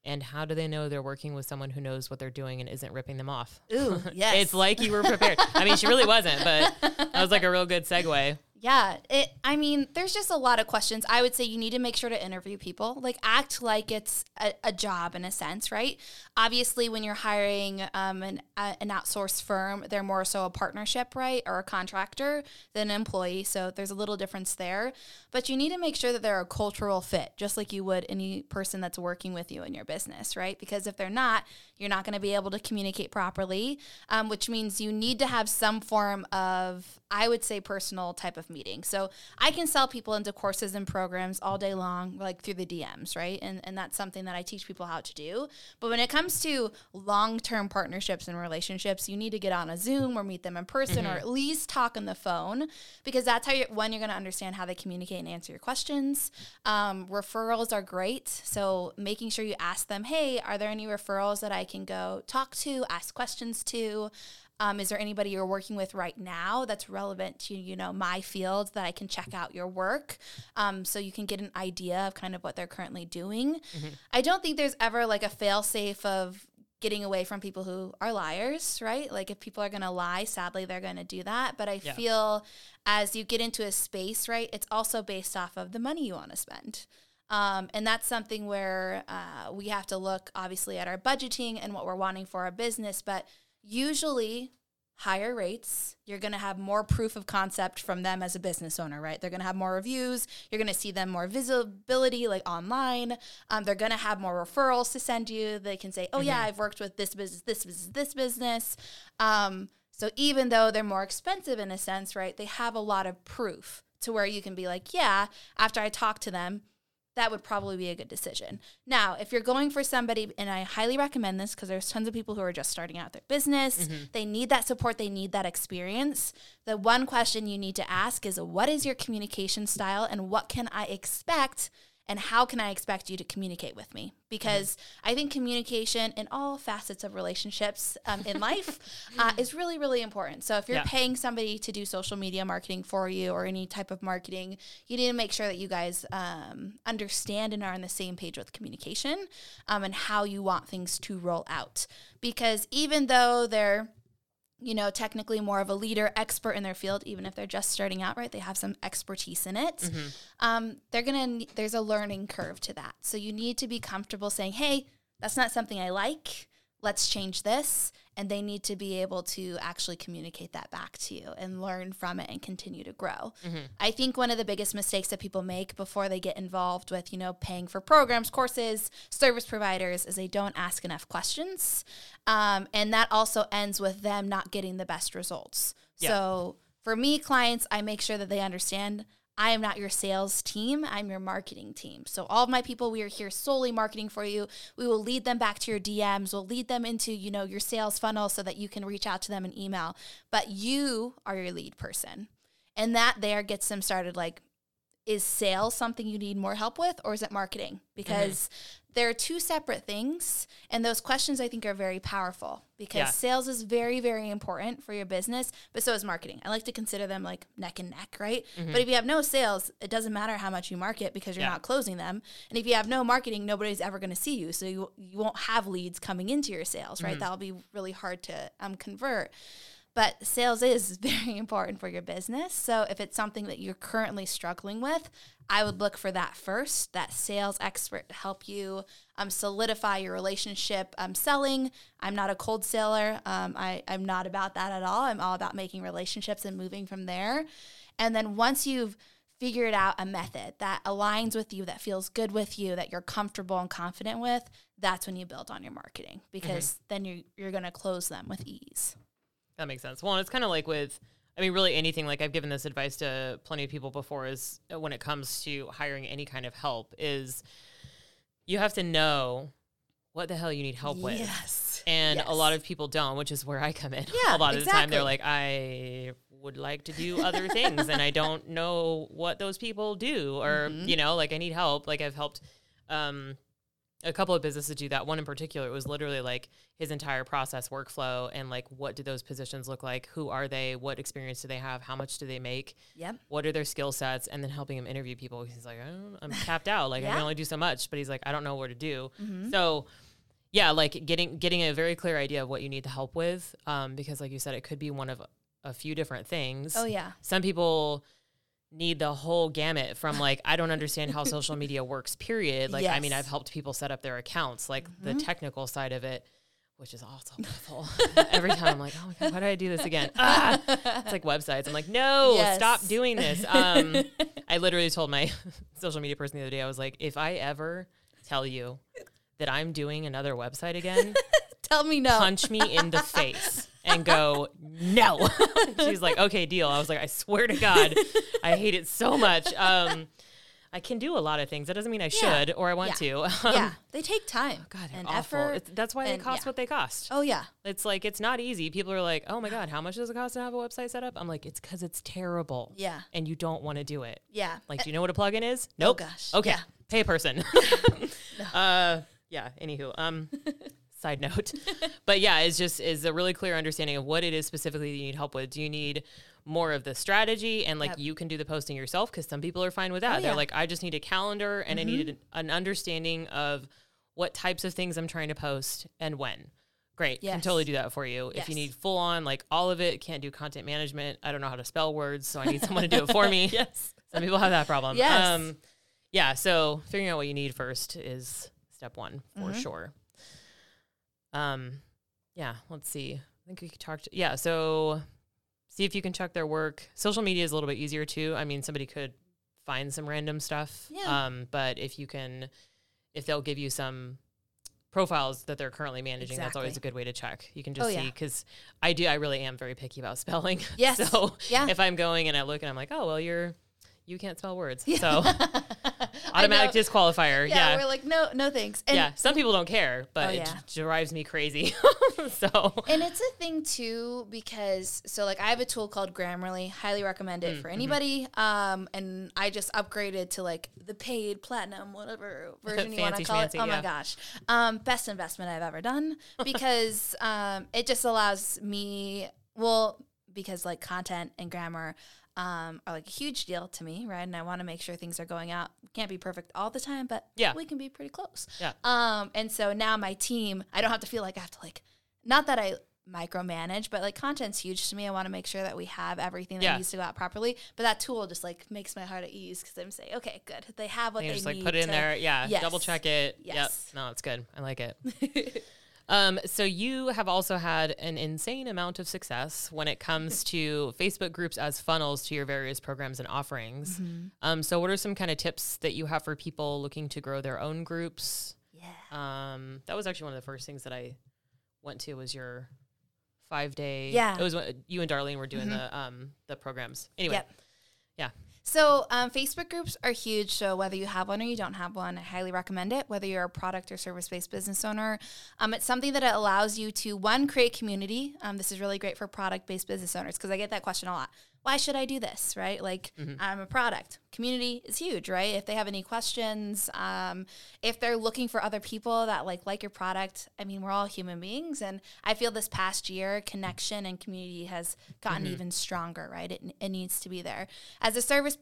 S1: and how do they know they're working with someone who knows what they're doing and isn't ripping them off?
S2: Ooh, yes.
S1: It's like you were prepared. I mean, she really wasn't, but that was like a real good segue.
S2: Yeah, it. I mean, there's just a lot of questions. I would say you need to make sure to interview people, like act like it's a, a job in a sense, right? Obviously, when you're hiring um, an an outsourced firm, they're more so a partnership, right, or a contractor than an employee. So there's a little difference there. But you need to make sure that they're a cultural fit, just like you would any person that's working with you in your business, right? Because if they're not, you're not going to be able to communicate properly, um, which means you need to have some form of, I would say, personal type of meeting. So I can sell people into courses and programs all day long, like through the DMs, right? And, and that's something that I teach people how to do. But when it comes to long term partnerships and relationships, you need to get on a Zoom or meet them in person or at least talk on the phone because that's how you when you're going to understand how they communicate and answer your questions. Um, referrals are great. So making sure you ask them, hey, are there any referrals that I can go talk to, ask questions to? Um, is there anybody you're working with right now that's relevant to you know my field that I can check out your work, um, so you can get an idea of kind of what they're currently doing. I don't think there's ever like a fail safe of getting away from people who are liars, right? Like if people are going to lie, sadly they're going to do that. But I
S1: Yeah.
S2: feel as you get into a space, right, it's also based off of the money you want to spend. Um, and that's something where uh, we have to look obviously at our budgeting and what we're wanting for our business. But usually, higher rates, you're going to have more proof of concept from them as a business owner, right? They're going to have more reviews. You're going to see them more visibility, like online. Um, they're going to have more referrals to send you. They can say, oh, yeah, I've worked with this business, this business, this business. Um, so even though they're more expensive in a sense, right, they have a lot of proof to where you can be like, yeah, after I talk to them, that would probably be a good decision. Now, if you're going for somebody, and I highly recommend this because there's tons of people who are just starting out their business,
S1: Mm-hmm.
S2: they need that support, they need that experience. The one question you need to ask is what is your communication style and what can I expect? And how can I expect you to communicate with me? Because I think communication in all facets of relationships um, in life uh, is really, really important. So if you're
S1: Yeah.
S2: paying somebody to do social media marketing for you or any type of marketing, you need to make sure that you guys um, understand and are on the same page with communication um, and how you want things to roll out. Because even though they're you know, technically more of a leader, expert in their field, even if they're just starting out, right? They have some expertise in it. Um, they're gonna. There's a learning curve to that, so you need to be comfortable saying, "Hey, that's not something I like. Let's change this." And they need to be able to actually communicate that back to you and learn from it and continue to grow. I think one of the biggest mistakes that people make before they get involved with, you know, paying for programs, courses, service providers is they don't ask enough questions. Um, and that also ends with them not getting the best results.
S1: Yeah.
S2: So for me, clients, I make sure that they understand I am not your sales team. I'm your marketing team. So all of my people, we are here solely marketing for you. We will lead them back to your DMs. We'll lead them into, you know, your sales funnel so that you can reach out to them in email. But you are your lead person. And that there gets them started like, is sales something you need more help with or is it marketing? Mm-hmm. Because they're two separate things. And those questions I think are very powerful because
S1: Yeah.
S2: sales is very, very important for your business, but so is marketing. I like to consider them like neck and neck, right? But if you have no sales, it doesn't matter how much you market because you're
S1: Yeah.
S2: not closing them. And if you have no marketing, nobody's ever going to see you. So you, you won't have leads coming into your sales, right? That'll be really hard to um, convert. But sales is very important for your business. So if it's something that you're currently struggling with, I would look for that first, that sales expert to help you um, solidify your relationship um, selling. I'm not a cold seller. Um, I, I'm not about that at all. I'm all about making relationships and moving from there. And then once you've figured out a method that aligns with you, that feels good with you, that you're comfortable and confident with, that's when you build on your marketing because then you're, you're going to close them with ease.
S1: That makes sense. Well, and it's kind of like with, I mean, really anything. Like I've given this advice to plenty of people before. Is uh, when it comes to hiring any kind of help, is you have to know what the hell you need help with.
S2: Yes.
S1: And
S2: Yes.
S1: a lot of people don't, which is where I come in.
S2: Yeah,
S1: a lot of the time they're like, I would like to do other things and I don't know what those people do or,
S2: Mm-hmm.
S1: you know, like I need help. Like I've helped um a couple of businesses do that. One in particular, it was literally like his entire process workflow and like what do those positions look like? Who are they? What experience do they have? How much do they make?
S2: Yep.
S1: What are their skill sets? And then helping him interview people. He's like, I don't, I'm capped out. Like I can only do so much. But he's like, I don't know what to do.
S2: Mm-hmm.
S1: So yeah, like getting getting a very clear idea of what you need the help with, um, because like you said, it could be one of a few different things.
S2: Oh yeah.
S1: Some people need the whole gamut from like I don't understand how social media works. Period. Like I mean, I've helped people set up their accounts, like the technical side of it. Which is also awful. Every time I'm like, oh my god, why did I do this again? Ah! It's like websites. I'm like, no,
S2: Yes.
S1: stop doing this. Um, I literally told my social media person the other day, I was like, if I ever tell you that I'm doing another website again,
S2: Tell me no.
S1: punch me in the face and go, no. She's like, okay, deal. I was like, I swear to God, I hate it so much. Um, I can do a lot of things. That doesn't mean I
S2: Yeah.
S1: should or I want
S2: Yeah.
S1: to. Um,
S2: yeah, they take time
S1: God,
S2: and
S1: awful.
S2: effort.
S1: It's- that's why they cost
S2: yeah.
S1: what they cost.
S2: Oh yeah.
S1: It's like it's not easy. People are like, "Oh my god, how much does it cost to have a website set up?" I'm like, "It's because it's terrible,
S2: Yeah.
S1: and you don't want to do it."
S2: Yeah.
S1: Like, do you know what a plugin is? Nope.
S2: Oh, gosh.
S1: Okay. Pay a person. uh, yeah. Anywho, um, side note, but yeah, it's just is a really clear understanding of what it is specifically that you need help with. Do you need more of the strategy and like
S2: Yep.
S1: you can do the posting yourself because some people are fine with that.
S2: Oh,
S1: They're
S2: yeah. Mm-hmm.
S1: like, I just need a calendar and I need an, an understanding of what types of things I'm trying to post and when. Great. Can totally do that for you. If you need full on, like all of it, can't do content management. I don't know how to spell words, so I need someone to do it for me.
S2: Yes.
S1: Some people have that problem.
S2: Yes.
S1: Um, yeah. So figuring out what you need first is step one for
S2: Mhm.
S1: sure. Um, yeah. Let's see. I think we could talk. To, yeah. So see if you can check their work. Social media is a little bit easier too. I mean, somebody could find some random stuff.
S2: Yeah.
S1: Um, but if you can, if they'll give you some profiles that they're currently managing, that's always a good way to check. You can just
S2: Oh,
S1: see
S2: yeah.
S1: because I do. I really am very picky about spelling.
S2: Yes.
S1: so
S2: Yeah.
S1: if I'm going and I look and I'm like, oh well, you're you can't spell words. So Automatic disqualifier.
S2: Yeah,
S1: Yeah.
S2: we're like, no, no thanks. And
S1: yeah. Some people don't care, but
S2: Oh,
S1: it
S2: yeah.
S1: j- drives me crazy. so
S2: And it's a thing too because so like I have a tool called Grammarly, highly recommend
S1: Mm,
S2: it
S1: mm-hmm.
S2: for anybody. Um, and I just upgraded to like the paid platinum, whatever version you want to call
S1: schmancy,
S2: it. Oh
S1: yeah.
S2: my gosh, um, best investment I've ever done because um, it just allows me well because like content and grammar. Um, are like a huge deal to me, right? And I want to make sure things are going out. Can't be perfect all the time, but
S1: Yeah.
S2: we can be pretty close.
S1: Yeah.
S2: Um, and so now my team, I don't have to feel like I have to like, not that I micromanage, but like content's huge to me. I want to make sure that we have everything that
S1: Yeah.
S2: needs to go out properly. But that tool just like makes my heart at ease because I'm saying, okay, good. They have what they
S1: just like put it in
S2: to-
S1: there. Yeah.
S2: Yes.
S1: Double check it.
S2: Yes.
S1: Yep. No, it's good. I like it. Um, so you have also had an insane amount of success when it comes to Facebook groups as funnels to your various programs and offerings.
S2: Mm-hmm.
S1: Um, so what are some kind of tips that you have for people looking to grow their own groups?
S2: Yeah.
S1: Um, that was actually one of the first things that I went to was your five day.
S2: Yeah. Mm-hmm.
S1: It was you and Darlene were doing the um the programs. Anyway.
S2: Yep.
S1: Yeah.
S2: So, um, Facebook groups are huge. So, whether you have one or you don't have one, I highly recommend it. Whether you're a product or service based business owner, um, it's something that it allows you to one create community. Um, this is really great for product based business owners because I get that question a lot. Why should I do this? Right? Like, I'm a product. Community is huge, right? If they have any questions, um, if they're looking for other people that like like your product, I mean, we're all human beings, and I feel this past year, connection and community has gotten even stronger, right? It, it needs to be there. As a service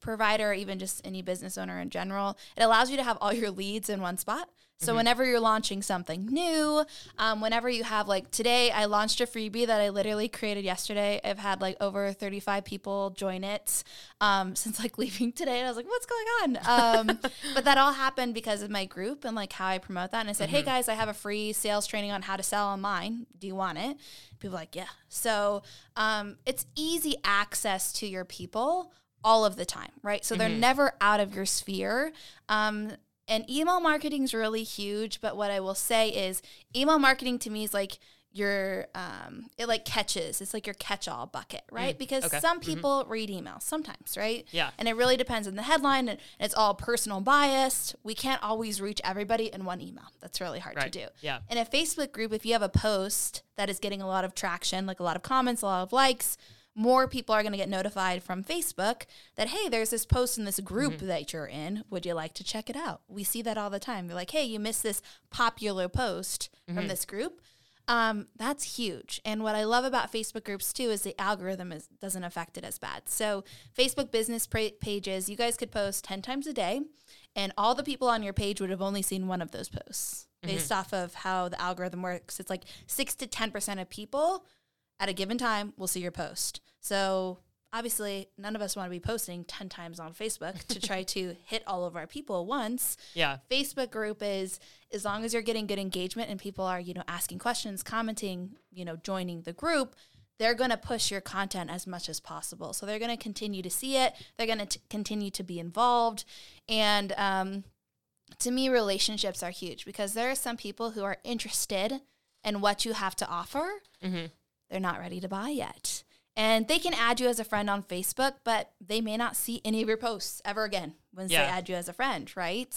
S2: provider, or even just any business owner in general, it allows you to have all your leads in one spot. So whenever you're launching something new, um, whenever you have like today, I launched a freebie that I literally created yesterday. I've had like over 35 people join it um, since like leaving today. And I was like, what's going on? Um, but that all happened because of my group and like how I promote that. And I said, hey guys, I have a free sales training on how to sell online. Do you want it? People like, yeah. So um, it's easy access to your people all of the time, right? So they're never out of your sphere. Um, and email marketing is really huge. But what I will say is, email marketing to me is like your um it like catches it's like your catch-all bucket mm, right because
S1: okay.
S2: some mm-hmm. people read emails sometimes right
S1: Yeah.
S2: and it really depends on the headline and it's all personal biased we can't always reach everybody in one email that's really hard
S1: Right.
S2: to do
S1: Yeah.
S2: in a Facebook group, if you have a post that is getting a lot of traction, like a lot of comments, a lot of likes, more people are going to get notified from Facebook that, hey, there's this post in this group mm-hmm. that you're in. Would you like to check it out? We see that all the time. They're like, hey, you missed this popular post from mm-hmm. this group. Um, that's huge. And what I love about Facebook groups too is the algorithm is, doesn't affect it as bad. So, Facebook business pra- pages, you guys could post 10 times a day, and all the people on your page would have only seen one of those posts based off of how the algorithm works. It's like 6 to 10% of people at a given time will see your post. So, obviously, none of us want to be posting 10 times on Facebook to try to hit all of our people once.
S1: Yeah.
S2: Facebook group is as long as you're getting good engagement and people are, you know, asking questions, commenting, you know, joining the group, they're going to push your content as much as possible. So they're going to continue to see it. They're going to continue to be involved. And um, to me, relationships are huge because there are some people who are interested in what you have to offer. They're not ready to buy yet. And they can add you as a friend on Facebook, but they may not see any of your posts ever again once
S1: Yeah.
S2: they add you as a friend, right?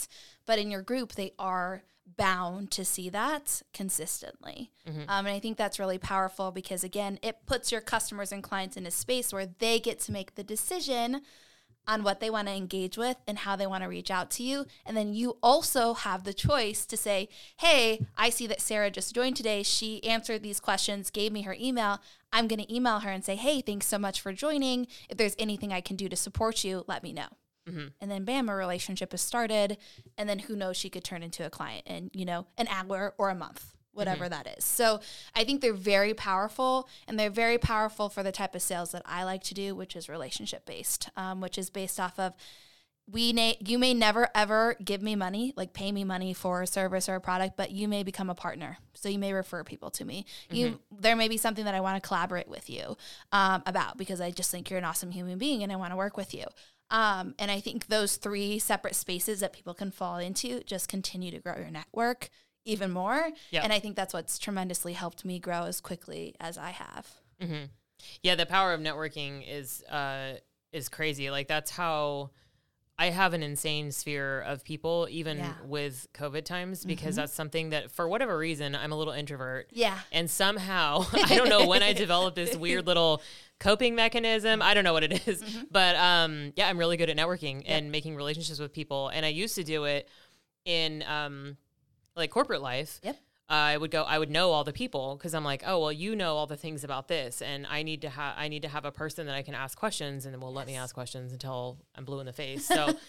S2: But in your group, they are bound to see that consistently. Um, and I think that's really powerful because, again, it puts your customers and clients in a space where they get to make the decision on what they want to engage with and how they want to reach out to you. And then you also have the choice to say, hey, I see that Sarah just joined today. She answered these questions, gave me her email. I'm going to email her and say, hey, thanks so much for joining. If there's anything I can do to support you, let me know. Mm-hmm. And then bam, a relationship is started. And then who knows, she could turn into a client in, you know, an hour or a month, whatever that is. So I think they're very powerful and they're very powerful for the type of sales that I like to do, which is relationship based, um, which is based off of we may you may never ever give me money like pay me money for a service or a product but you may become a partner. So you may refer people to me. You there may be something that i want to collaborate with you um, about because i just think you're an awesome human being and i want to work with you. Um, and i think those three separate spaces that people can fall into just continue to grow your network even more
S1: Yeah.
S2: and i think that's what's tremendously helped me grow as quickly as i have
S1: Yeah, the power of networking is uh is crazy. Like that's how I have an insane sphere of people, even
S2: Yeah. Mm-hmm.
S1: with COVID times, because that's something that, for whatever reason, I'm a little introvert.
S2: Yeah.
S1: And somehow, I don't know when I developed this weird little coping mechanism. I don't know what it is.
S2: Mm-hmm.
S1: But um, yeah, I'm really good at networking and making relationships with people. And I used to do it in um, like corporate life.
S2: Yep.
S1: I would go. I would know all the people because I'm like, oh well, you know all the things about this, and I need to have. I need to have a person that I can ask questions, and will let me ask questions until I'm blue in the face. So.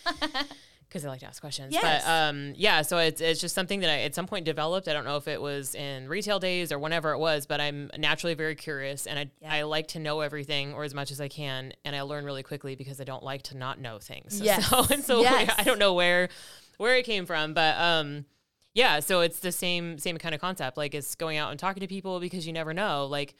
S1: Because I like to ask questions,
S2: Yes.
S1: but um, yeah. So it's it's just something that I at some point developed. I don't know if it was in retail days or whenever it was, but I'm naturally very curious, and I
S2: Yeah.
S1: I like to know everything or as much as I can, and I learn really quickly because I don't like to not know things.
S2: Yes.
S1: So and so
S2: Yes.
S1: I don't know where where it came from, but um, yeah. So it's the same same kind of concept. Like it's going out and talking to people because you never know. Like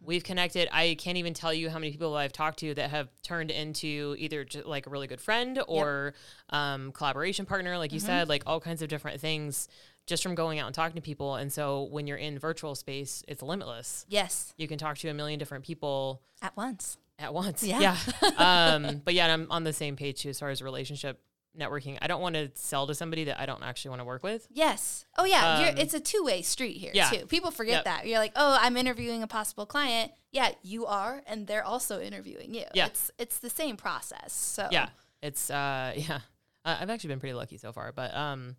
S1: we've connected. I can't even tell you how many people I've talked to that have turned into either like a really good friend or um, collaboration partner, like you said, like all kinds of different things just from going out and talking to people. And so when you're in virtual space, it's limitless.
S2: Yes.
S1: You can talk to a million different people
S2: At once.
S1: at once.
S2: Yeah.
S1: Yeah. um, but yeah, I'm on the same page too as far as relationship networking. I don't want to sell to somebody that I don't actually want to work with.
S2: Yes. Oh yeah.
S1: Um,
S2: you're, it's a two way street here
S1: yeah.
S2: too. People forget
S1: Yep.
S2: that. You're like, oh, I'm interviewing a possible client. Yeah, you are, and they're also interviewing you.
S1: Yeah.
S2: It's it's the same process. So
S1: Yeah. It's uh yeah. Uh, I've actually been pretty lucky so far, but um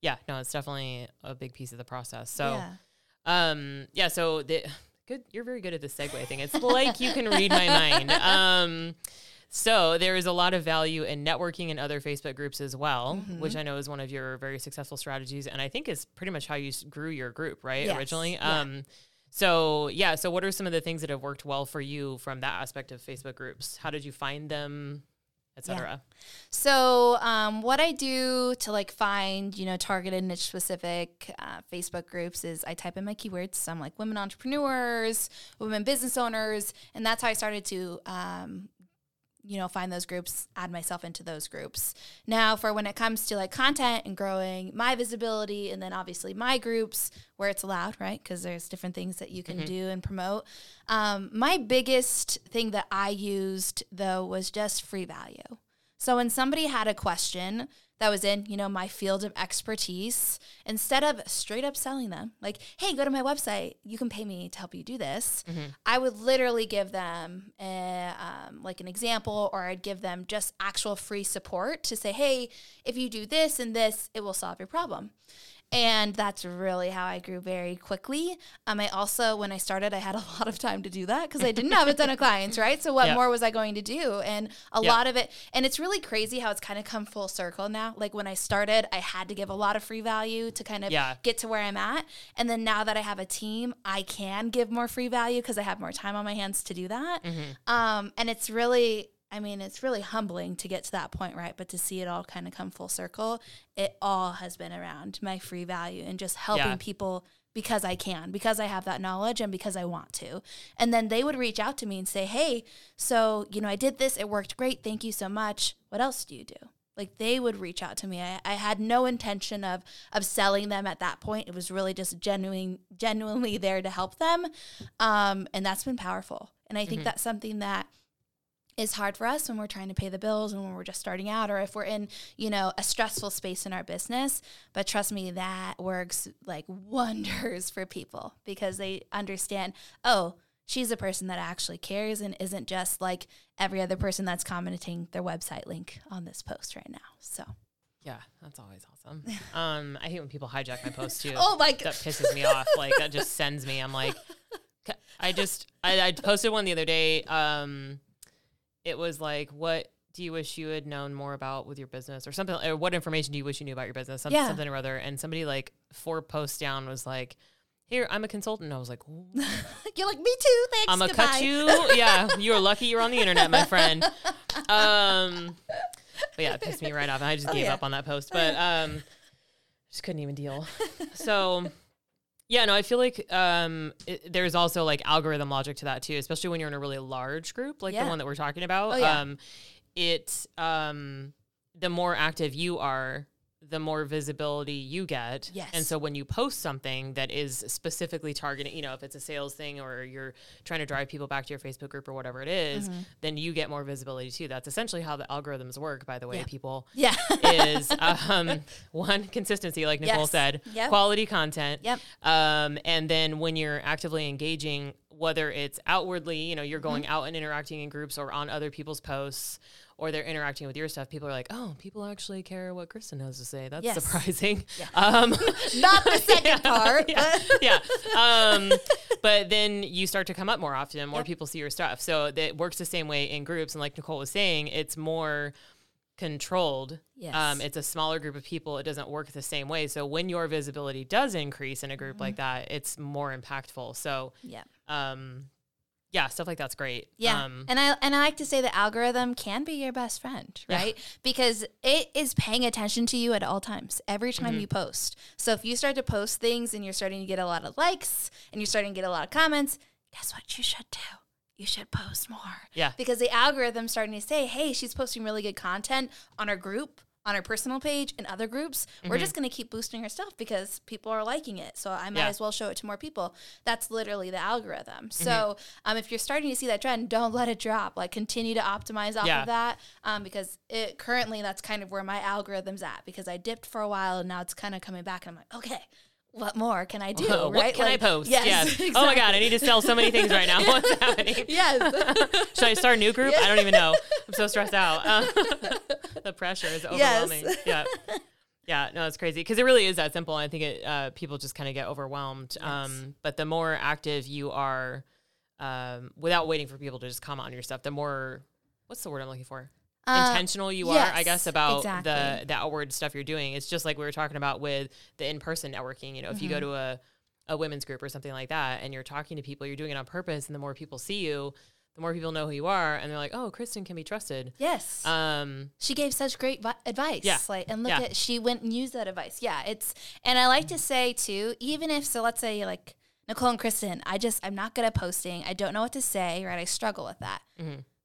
S1: yeah, no, it's definitely a big piece of the process. So
S2: yeah.
S1: um yeah, so the good you're very good at the segue thing. It's like you can read my mind. Um so there is a lot of value in networking in other Facebook groups as well,
S2: Mm-hmm.
S1: which I know is one of your very successful strategies, and I think is pretty much how you grew your group, right?
S2: Yes,
S1: Originally,
S2: yeah.
S1: um, so yeah. So what are some of the things that have worked well for you from that aspect of Facebook groups? How did you find them, etc.
S2: So, um, what I do to like find, you know, targeted niche specific uh, Facebook groups is I type in my keywords. So I'm like women entrepreneurs, women business owners, and that's how I started to, um, you know, find those groups, add myself into those groups. Now, for when it comes to like content and growing my visibility, and then obviously my groups where it's allowed, right? Because there's different things that you can do and promote. Um, my biggest thing that I used though was just free value. So when somebody had a question that was in, you know, my field of expertise, instead of straight up selling them, like, hey, go to my website, you can pay me to help you do this, I would literally give them a, um, like an example or I'd give them just actual free support to say, hey, if you do this and this, it will solve your problem. And that's really how I grew very quickly. Um, I also, when I started, I had a lot of time to do that because I didn't have a ton of clients, right? So what more was I going to do? And a lot of it, and it's really crazy how it's kind of come full circle now. Like when I started, I had to give a lot of free value to kind of
S1: Yeah.
S2: get to where I'm at. And then now that I have a team, I can give more free value because I have more time on my hands to do that. Um, and it's really, I mean, it's really humbling to get to that point, right? But to see it all kind of come full circle, it all has been around my free value and just helping
S1: Yeah.
S2: people because I can, because I have that knowledge and because I want to. And then they would reach out to me and say, Hey, so, you know, I did this, it worked great. Thank you so much. What else do you do? Like they would reach out to me. I, I had no intention of of selling them at that point. It was really just genuine, genuinely there to help them, um, and that's been powerful. And I think that's something that is hard for us when we're trying to pay the bills and when we're just starting out or if we're in you know a stressful space in our business but trust me that works like wonders for people because they understand oh she's a person that actually cares and isn't just like every other person that's commenting their website link on this post right now so
S1: Yeah, that's always awesome. Um, I hate when people hijack my post too.
S2: oh my god, that
S1: pisses me off. Like that just sends me. I'm like, I just I, I posted one the other day. Um, it was like, what do you wish you had known more about with your business, or something? Or what information do you wish you knew about your business? Some,
S2: Yeah.
S1: Something or other. And somebody like four posts down was like, here, I'm a consultant. I was like,
S2: you're like me too thanks
S1: I'm gonna cut you. Yeah, you are lucky you're on the internet, my friend. Um, but yeah, it pissed me right off. and I just
S2: Oh,
S1: gave
S2: yeah.
S1: up on that post, but um, just couldn't even deal. So. Yeah, no, I feel like um, it, there's also like algorithm logic to that too, especially when you're in a really large group like
S2: Yeah.
S1: the one that we're talking about.
S2: Oh, yeah.
S1: Um, it um, the more active you are, the more visibility you get.
S2: Yes.
S1: And so when you post something that is specifically targeting, you know, if it's a sales thing or you're trying to drive people back to your Facebook group or whatever it is,
S2: Mm-hmm.
S1: then you get more visibility too. That's essentially how the algorithms work, by the way,
S2: Yeah.
S1: people.
S2: Yeah.
S1: is um, one consistency, like Nicole
S2: Yes.
S1: said,
S2: Yep.
S1: quality content.
S2: Yep.
S1: Um, and then when you're actively engaging, whether it's outwardly, you know, you're
S2: Mm-hmm.
S1: going out and interacting in groups or on other people's posts, or they're interacting with your stuff, people are like, "Oh, people actually care what Kristen has to say." That's
S2: Yes.
S1: surprising. Um,
S2: Not the second part.
S1: yeah,
S2: but-
S1: yeah. Um, but then you start to come up more often, more
S2: Yep.
S1: people see your stuff. So it works the same way in groups. And like Nicole was saying, it's more controlled.
S2: Yes.
S1: Um, it's a smaller group of people. It doesn't work the same way. So when your visibility does increase in a group like
S2: Mm-hmm.
S1: that, it's more impactful. So
S2: yeah.
S1: um, yeah, stuff like that's great.
S2: Yeah,
S1: Um,
S2: and I and I like to say the algorithm can be your best friend,
S1: Yeah.
S2: right? Because it is paying attention to you at all times, every
S1: Mm-hmm.
S2: time you post. So if you start to post things and you're starting to get a lot of likes and you're starting to get a lot of comments, guess what you should do? You should post more.
S1: Yeah.
S2: Because the algorithm's starting to say, hey, she's posting really good content on her group, on her personal page, and other groups. We're just going to keep boosting her stuff because people are liking it. So I might
S1: Yeah.
S2: as well show it to more people. That's literally the algorithm. So um, if you're starting to see that trend, don't let it drop. Like continue to optimize off
S1: Yeah.
S2: of that um, because it currently that's kind of where my algorithm's at because I dipped for a while and now it's kind of coming back and I'm like, okay. What more can I do?
S1: what
S2: right?
S1: can
S2: Like,
S1: I post?
S2: Yes.
S1: Oh my god, I need to sell so many things right now. What's happening?
S2: yes.
S1: Should I start a new group? I don't even know. I'm so stressed out. Uh, the pressure is overwhelming. Yes. Yeah. Yeah, no, it's crazy because it really is that simple. I think it uh, people just kind of get overwhelmed. Um, but the more active you are, um, without waiting for people to just comment on your stuff, the more what's the word I'm looking for?
S2: Uh,
S1: Intentional you are, I guess, about
S2: exactly.
S1: the the outward stuff you're doing. It's just like we were talking about with the in person networking. You know, if you go
S2: Mm-hmm.
S1: to a a women's group or something like that, and you're talking to people, you're doing it on purpose, and the more people see you, the more people know who you are, and they're like, "Oh, Kristen can be trusted."
S2: yes.
S1: Um,
S2: she gave such great vi- advice.
S1: Yeah.
S2: Like, and look
S1: Yeah.
S2: at she went and used that advice. Yeah, it's and I like to say too, even if so, let's say like Nicole and Kristen, I just I'm not good at posting. I don't know what to say. Right, I struggle with that.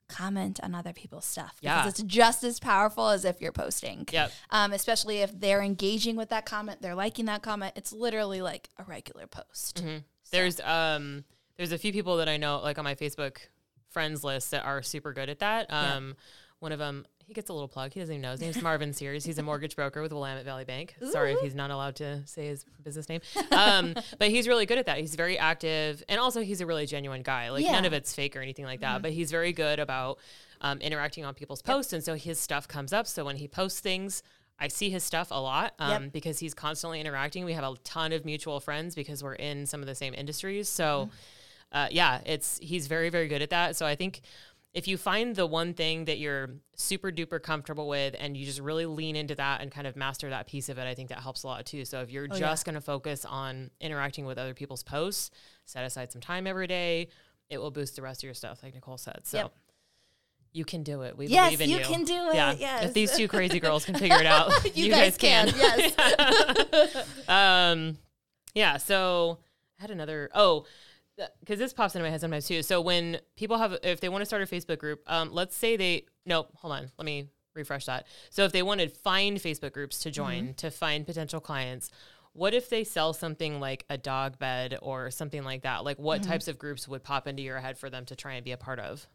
S2: Comment on other people's stuff because
S1: Yeah.
S2: it's just as powerful as if you're posting.
S1: Yep.
S2: Um, especially if they're engaging with that comment, they're liking that comment. It's literally like a regular post.
S1: Mm-hmm. There's um there's a few people that I know like on my Facebook friends list that are super good at that. Um one of them he gets a little plug. He doesn't even know. His name's Marvin Sears. He's a mortgage broker with Willamette Valley Bank. Sorry if he's not allowed to say his business name. Um, but he's really good at that. He's very active, and also he's a really genuine guy. Like none
S2: Yeah. Mm-hmm.
S1: of it's fake or anything like that. But he's very good about um, interacting on people's posts, and so his stuff comes up. So when he posts things. I see his stuff a lot um,
S2: Yep.
S1: because he's constantly interacting. We have a ton of mutual friends because we're in some of the same industries. So, uh, yeah, it's he's very very good at that. So I think if you find the one thing that you're super duper comfortable with and you just really lean into that and kind of master that piece of it, I think that helps a lot too. So if you're
S2: Oh, yeah.
S1: just going to focus on interacting with other people's posts, set aside some time every day. It will boost the rest of your stuff, like Nicole said. So.
S2: Yep.
S1: You can do it. We
S2: Yes,
S1: believe in
S2: you
S1: you.
S2: can do it.
S1: Yeah.
S2: Yes.
S1: If these two crazy girls can figure it out,
S2: You guys can,
S1: yes. um, yeah. So I had another. Oh, because this pops into my head sometimes too. So when people have, if they want to start a Facebook group, um, let's say they. No, hold on. Let me refresh that. So if they wanted find Facebook groups to join
S2: Mm-hmm.
S1: to find potential clients. What if they sell something like a dog bed or something like that? Like, what
S2: Mm-hmm.
S1: types of groups would pop into your head for them to try and be a part of?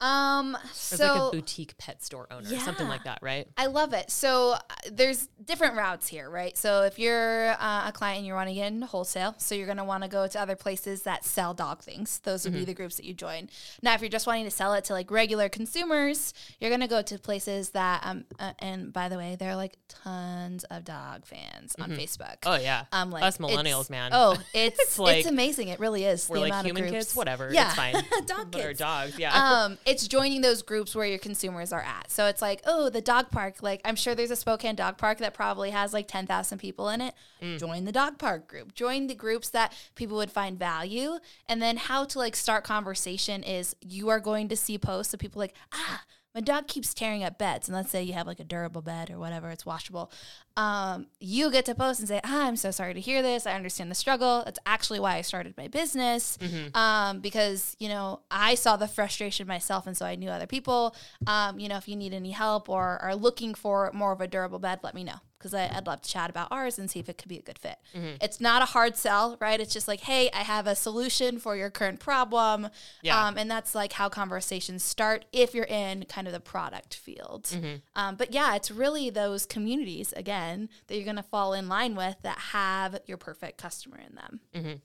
S2: Um, so
S1: like a boutique pet store owner, something like that, right?
S2: I love it. So uh, there's different routes here, right? So if you're uh, a client and you want to get into wholesale, so you're going to want to go to other places that sell dog things. Those would be the groups that you join. Now, if you're just wanting to sell it to like regular consumers, you're going to go to places that, um, uh, and by the way, there are like tons of dog fans on Facebook.
S1: Oh yeah,
S2: Um, like
S1: us millennials, man.
S2: Oh, it's
S1: It's like-
S2: it's amazing. It really is.
S1: we're
S2: the
S1: like
S2: amount
S1: human kids, whatever.
S2: Yeah,
S1: it's fine.
S2: dog
S1: But our
S2: kids
S1: dogs, yeah.
S2: um, it's joining those groups where your consumers are at. So it's like, oh, the dog park. Like, I'm sure there's a Spokane dog park that probably has like 10,000 people in it.
S1: Mm.
S2: Join the dog park group. Join the groups that people would find value. And then how to like start conversation is you are going to see posts of people like, ah, my dog keeps tearing up beds. And let's say you have like a durable bed or whatever, it's washable. Um, you get to post and say, ah, I'm so sorry to hear this. I understand the struggle. That's actually why I started my business. Um, because, you know, I saw the frustration myself. And so I knew other people. Um, you know, if you need any help or are looking for more of a durable bed, let me know. Because I'd love to chat about ours and see if it could be a good fit.
S1: Mm-hmm.
S2: It's not a hard sell, right? It's just like, hey, I have a solution for your current problem.
S1: Yeah.
S2: Um, and that's like how conversations start if you're in kind of the product field.
S1: Mm-hmm.
S2: Um, but yeah, it's really those communities, again, that you're going to fall in line with that have your perfect customer in them.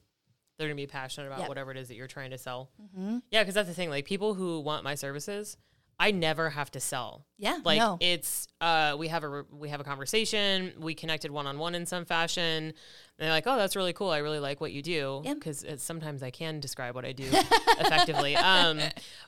S1: they're gonna be passionate about
S2: Yep.
S1: whatever it is that you're trying to sell. Yeah, because that's the thing. Like people who want my services, I never have to sell.
S2: Yeah,
S1: Like
S2: no.
S1: it's uh we have a we have a conversation. We connected one on one in some fashion. And they're like, oh, that's really cool. I really like what you do
S2: Yeah.
S1: because sometimes I can describe what I do effectively. Um,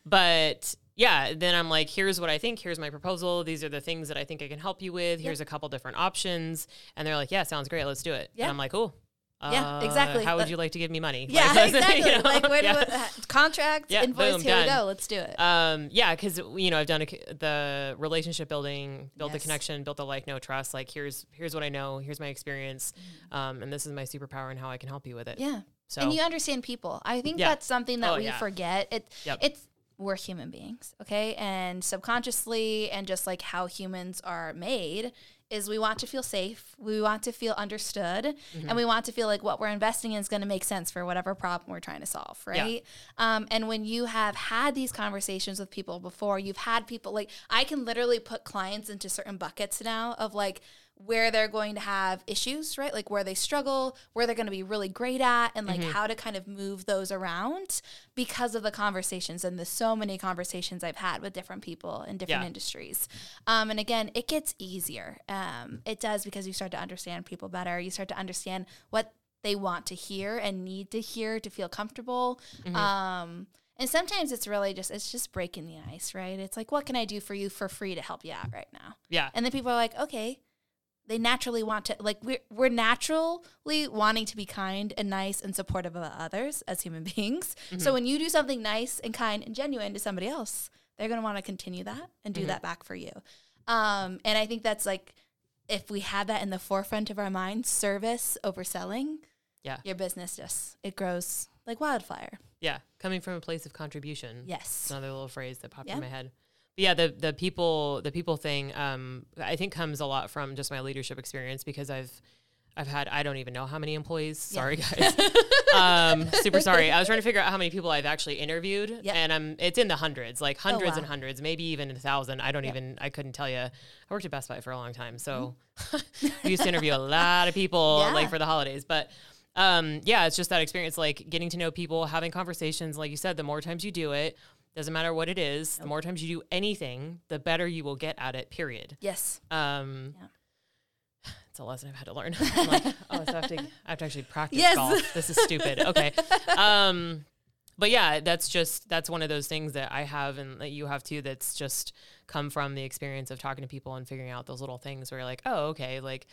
S1: but yeah, then I'm like, here's what I think. Here's my proposal. These are the things that I think I can help you with. Here's a couple different options. And they're like, yeah, sounds great. Let's do it.
S2: Yeah.
S1: And I'm like, cool.
S2: Yeah,
S1: uh,
S2: exactly.
S1: How would you like to give me money?
S2: Yeah,
S1: Like,
S2: exactly.
S1: you know,
S2: like where do
S1: yeah.
S2: uh, contract,
S1: Yeah,
S2: invoice,
S1: boom,
S2: here we go. Let's do it.
S1: Um, yeah, because you know I've done a, the relationship building, built the connection, built the like, no trust. Like here's here's what I know, here's my experience, um, and this is my superpower and how I can help you with it.
S2: Yeah.
S1: So
S2: and you understand people. I think
S1: Yeah.
S2: that's something that
S1: Oh,
S2: we forget. It
S1: Yep.
S2: it's we're human beings, okay? And subconsciously and just like how humans are made is we want to feel safe, we want to feel understood,
S1: Mm-hmm.
S2: and we want to feel like what we're investing in is going to make sense for whatever problem we're trying to solve, right? Um, and when you have had these conversations with people before, you've had people like I can literally put clients into certain buckets now of like where they're going to have issues, right? Like where they struggle, where they're going to be really great at, and like how to kind of move those around because of the conversations and the so many conversations I've had with different people in different
S1: Yeah.
S2: industries. Um, and again, it gets easier. Um, it does because you start to understand people better. You start to understand what they want to hear and need to hear to feel comfortable. Um, and sometimes it's really just it's just breaking the ice, right? It's like, what can I do for you for free to help you out right now?
S1: yeah,
S2: And then people are like, okay, they naturally want to like we're we're naturally wanting to be kind and nice and supportive of others as human beings. So when you do something nice and kind and genuine to somebody else, they're gonna want to continue that and do that back for you. Um, and I think that's like if we have that in the forefront of our mind, service over selling,
S1: yeah,
S2: your business just it grows like wildfire.
S1: yeah. Coming from a place of contribution.
S2: Yes.
S1: another little phrase that popped
S2: Yeah.
S1: in my head. But yeah, the the people the people thing, um, I think comes a lot from just my leadership experience because I've I've had I don't even know how many employees. Sorry guys, um, super sorry. I was trying to figure out how many people I've actually interviewed,
S2: Yep.
S1: and I'm it's in the hundreds, like hundreds and
S2: wow.
S1: hundreds, maybe even a thousand. I don't
S2: Yep.
S1: even I couldn't tell you. I worked at Best Buy for a long time, so we used to interview a lot of people
S2: Yeah.
S1: like for the holidays, but. Um, yeah, it's just that experience, like getting to know people, having conversations. Like you said, the more times you do it, doesn't matter what it is, the more times you do anything, the better you will get at it, period.
S2: Yes.
S1: Um,
S2: Yeah.
S1: It's a lesson I've had to learn. I'm like, oh, so I, have to, I have to actually practice
S2: Yes.
S1: golf. This is stupid. Okay. Um, but yeah, that's just, that's one of those things that I have and that you have too, that's just come from the experience of talking to people and figuring out those little things where you're like, oh, okay. Like,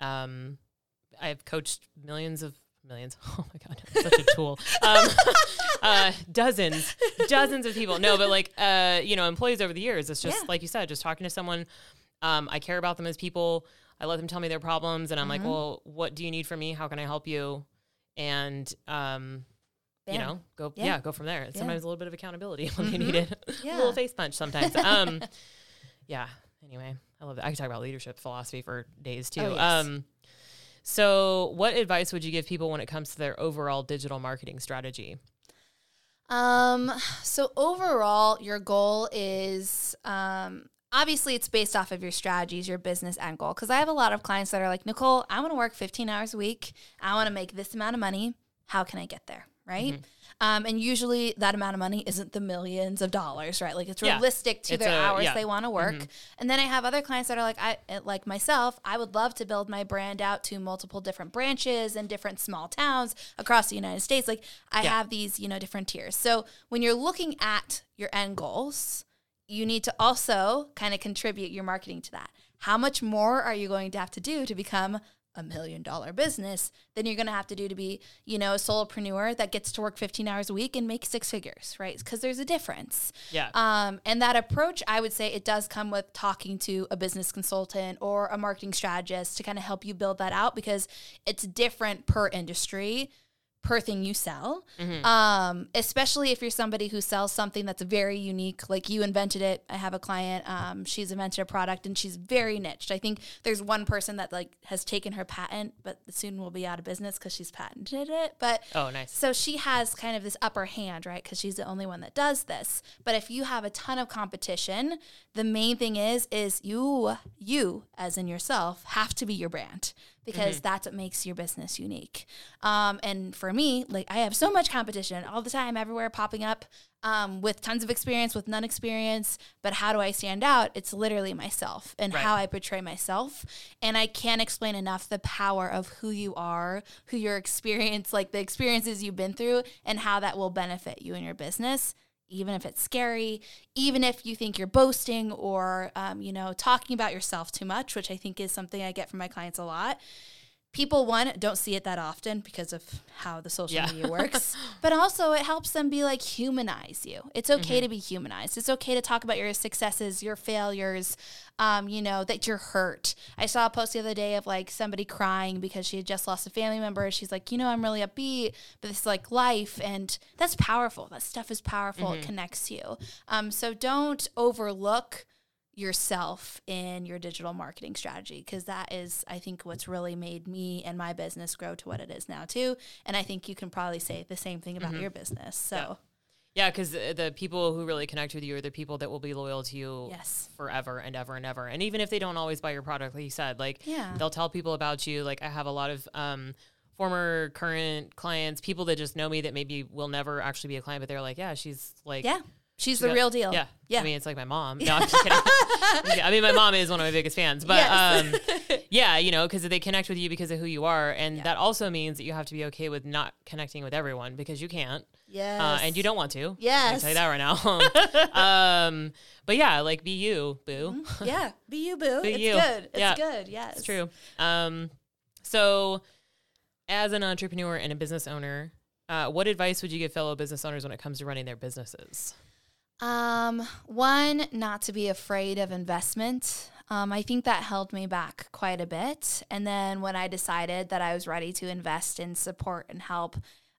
S1: um, I've coached millions of millions. Oh my God, I'm such a tool. Um, uh, dozens, dozens of people. No, but like, uh, you know, employees over the years, it's just
S2: Yeah.
S1: like you said, just talking to someone. Um, I care about them as people. I let them tell me their problems, and I'm like,
S2: Mm-hmm.
S1: well, what do you need from me? How can I help you? And um, you know, go
S2: Yeah.
S1: yeah. go from there. Sometimes a little bit of accountability when they
S2: Mhm.
S1: need it. a
S2: Yeah.
S1: little face punch sometimes. Um, yeah. Anyway, I love that. I could talk about leadership philosophy for days too.
S2: Oh, yes.
S1: Um, so, what advice would you give people when it comes to their overall digital marketing strategy?
S2: Um, so overall, your goal is um, obviously it's based off of your strategies, your business end goal. Because I have a lot of clients that are like, Nicole, I want to work 15 hours a week. I want to make this amount of money. How can I get there? Right. Um, and usually that amount of money isn't the millions of dollars, right? Like it's
S1: Yeah.
S2: realistic to
S1: It's
S2: their
S1: a-
S2: hours
S1: yeah.
S2: they want to work. And then I have other clients that are like, I eh, like myself. I would love to build my brand out to multiple different branches and different small towns across the United States. Like I
S1: Yeah.
S2: have these, you know, different tiers. So when you're looking at your end goals, you need to also kind of contribute your marketing to that. How much more are you going to have to do to become a million dollar business than you're going to have to do to be, you know, a solopreneur that gets to work 15 hours a week and make six figures, right? Because there's a difference.
S1: Yeah.
S2: Um, and that approach, I would say it does come with talking to a business consultant or a marketing strategist to kind of help you build that out because it's different per industry, per thing you sell. Um, especially if you're somebody who sells something that's very unique, like you invented it. I have a client, um, she's invented a product and she's very niched. I think there's one person that like has taken her patent, but soon will be out of business because she's patented it. But
S1: Oh, nice.
S2: so she has kind of this upper hand, right? Because she's the only one that does this. But if you have a ton of competition, the main thing is is you you as in yourself have to be your brand because that's what makes your business unique. Um, and for me, like I have so much competition all the time, everywhere popping up. Um, with tons of experience, with none experience, but how do I stand out? It's literally myself and
S1: Right.
S2: how I portray myself. And I can't explain enough the power of who you are, who your experience, like the experiences you've been through, and how that will benefit you in your business. Even if it's scary, even if you think you're boasting or, um, you know, talking about yourself too much, which I think is something I get from my clients a lot. People, one, don't see it that often because of how the social
S1: Yeah.
S2: media works, but also it helps them be like humanize you. It's okay to be humanized. It's okay to talk about your successes, your failures, um, you know, that you're hurt. I saw a post the other day of like somebody crying because she had just lost a family member. She's like, you know, I'm really upbeat, but it's like life. And that's powerful. That stuff is powerful. It connects you. Um, so don't overlook yourself in your digital marketing strategy because that is i think what's really made me and my business grow to what it is now too and i think you can probably say the same thing about your business so
S1: Yeah, because the people who really connect with you are the people that will be loyal to you
S2: Yes.
S1: forever and ever and ever. And even if they don't always buy your product, like you said, like
S2: Yeah.
S1: they'll tell people about you. Like I have a lot of um, former, current clients, people that just know me that maybe will never actually be a client, but they're like, yeah, she's like,
S2: yeah she's the
S1: got-
S2: real deal
S1: Yeah.
S2: yeah
S1: I mean, it's like my mom. No, I'm just kidding. I mean, my mom is one of my biggest fans, but
S2: Yes.
S1: um, yeah, you know, because they connect with you because of who you are. And
S2: Yeah.
S1: that also means that you have to be okay with not connecting with everyone because you can't.
S2: yes
S1: Uh, and you don't want to. I
S2: Yes.
S1: can tell you that right now. um, but yeah, like be you, boo.
S2: yeah be you boo
S1: Be
S2: it's
S1: you.
S2: good it's
S1: Yeah.
S2: good yes
S1: It's true. Um, so, as an entrepreneur and a business owner, uh, what advice would you give fellow business owners when it comes to running their businesses?
S2: Um, one, not to be afraid of investment. Um, I think that held me back quite a bit. And then when I decided that I was ready to invest in support and help,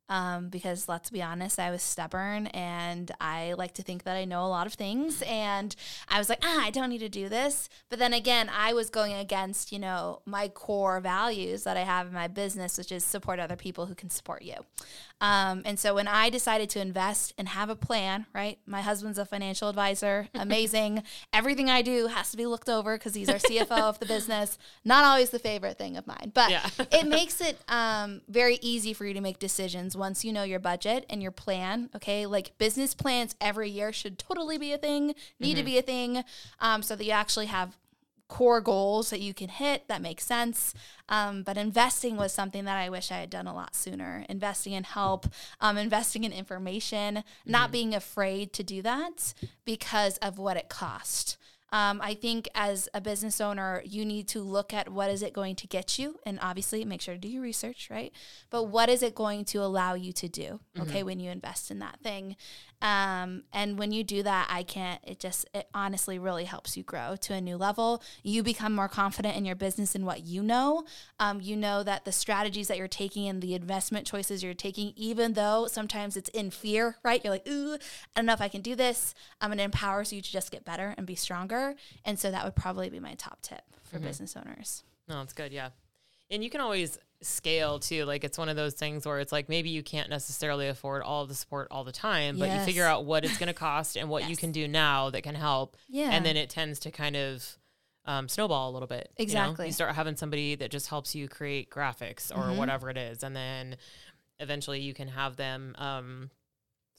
S2: um, because let's be honest, I was stubborn and I like to think that I know a lot of things. And I was like, ah, I don't need to do this. But then again, I was going against, you know, my core values that I have in my business, which is support other people who can support you. Um, and so when I decided to invest and have a plan, right? My husband's a financial advisor, amazing. Everything I do has to be looked over because he's our CFO of the business. Not always the favorite thing of mine, but
S1: Yeah.
S2: it makes it um, very easy for you to make decisions once you know your budget and your plan. Okay, like business plans every year should totally be a thing, need to be a thing, um, so that you actually have core goals that you can hit that make sense. Um, but investing was something that I wish I had done a lot sooner. Investing in help, um, investing in information, not being afraid to do that because of what it cost. Um, I think as a business owner, you need to look at what is it going to get you, and obviously make sure to do your research, right? But what is it going to allow you to do? Okay, when you invest in that thing, um, and when you do that, I can't. It just it honestly really helps you grow to a new level. You become more confident in your business and what you know. Um, you know that the strategies that you're taking and the investment choices you're taking, even though sometimes it's in fear, right? You're like, ooh, I don't know if I can do this. Um, it empowers you to just get better and be stronger. And so that would probably be my top tip for business owners.
S1: No, that's good. Yeah. And you can always scale too. Like it's one of those things where it's like maybe you can't necessarily afford all the support all the time, but you figure out what it's going to cost and what you can do now that can help.
S2: Yeah.
S1: And then it tends to kind of um, snowball a little bit. you know?
S2: Exactly.
S1: You, start having somebody that just helps you create graphics or
S2: Mm-hmm.
S1: whatever it is. And then eventually you can have them um,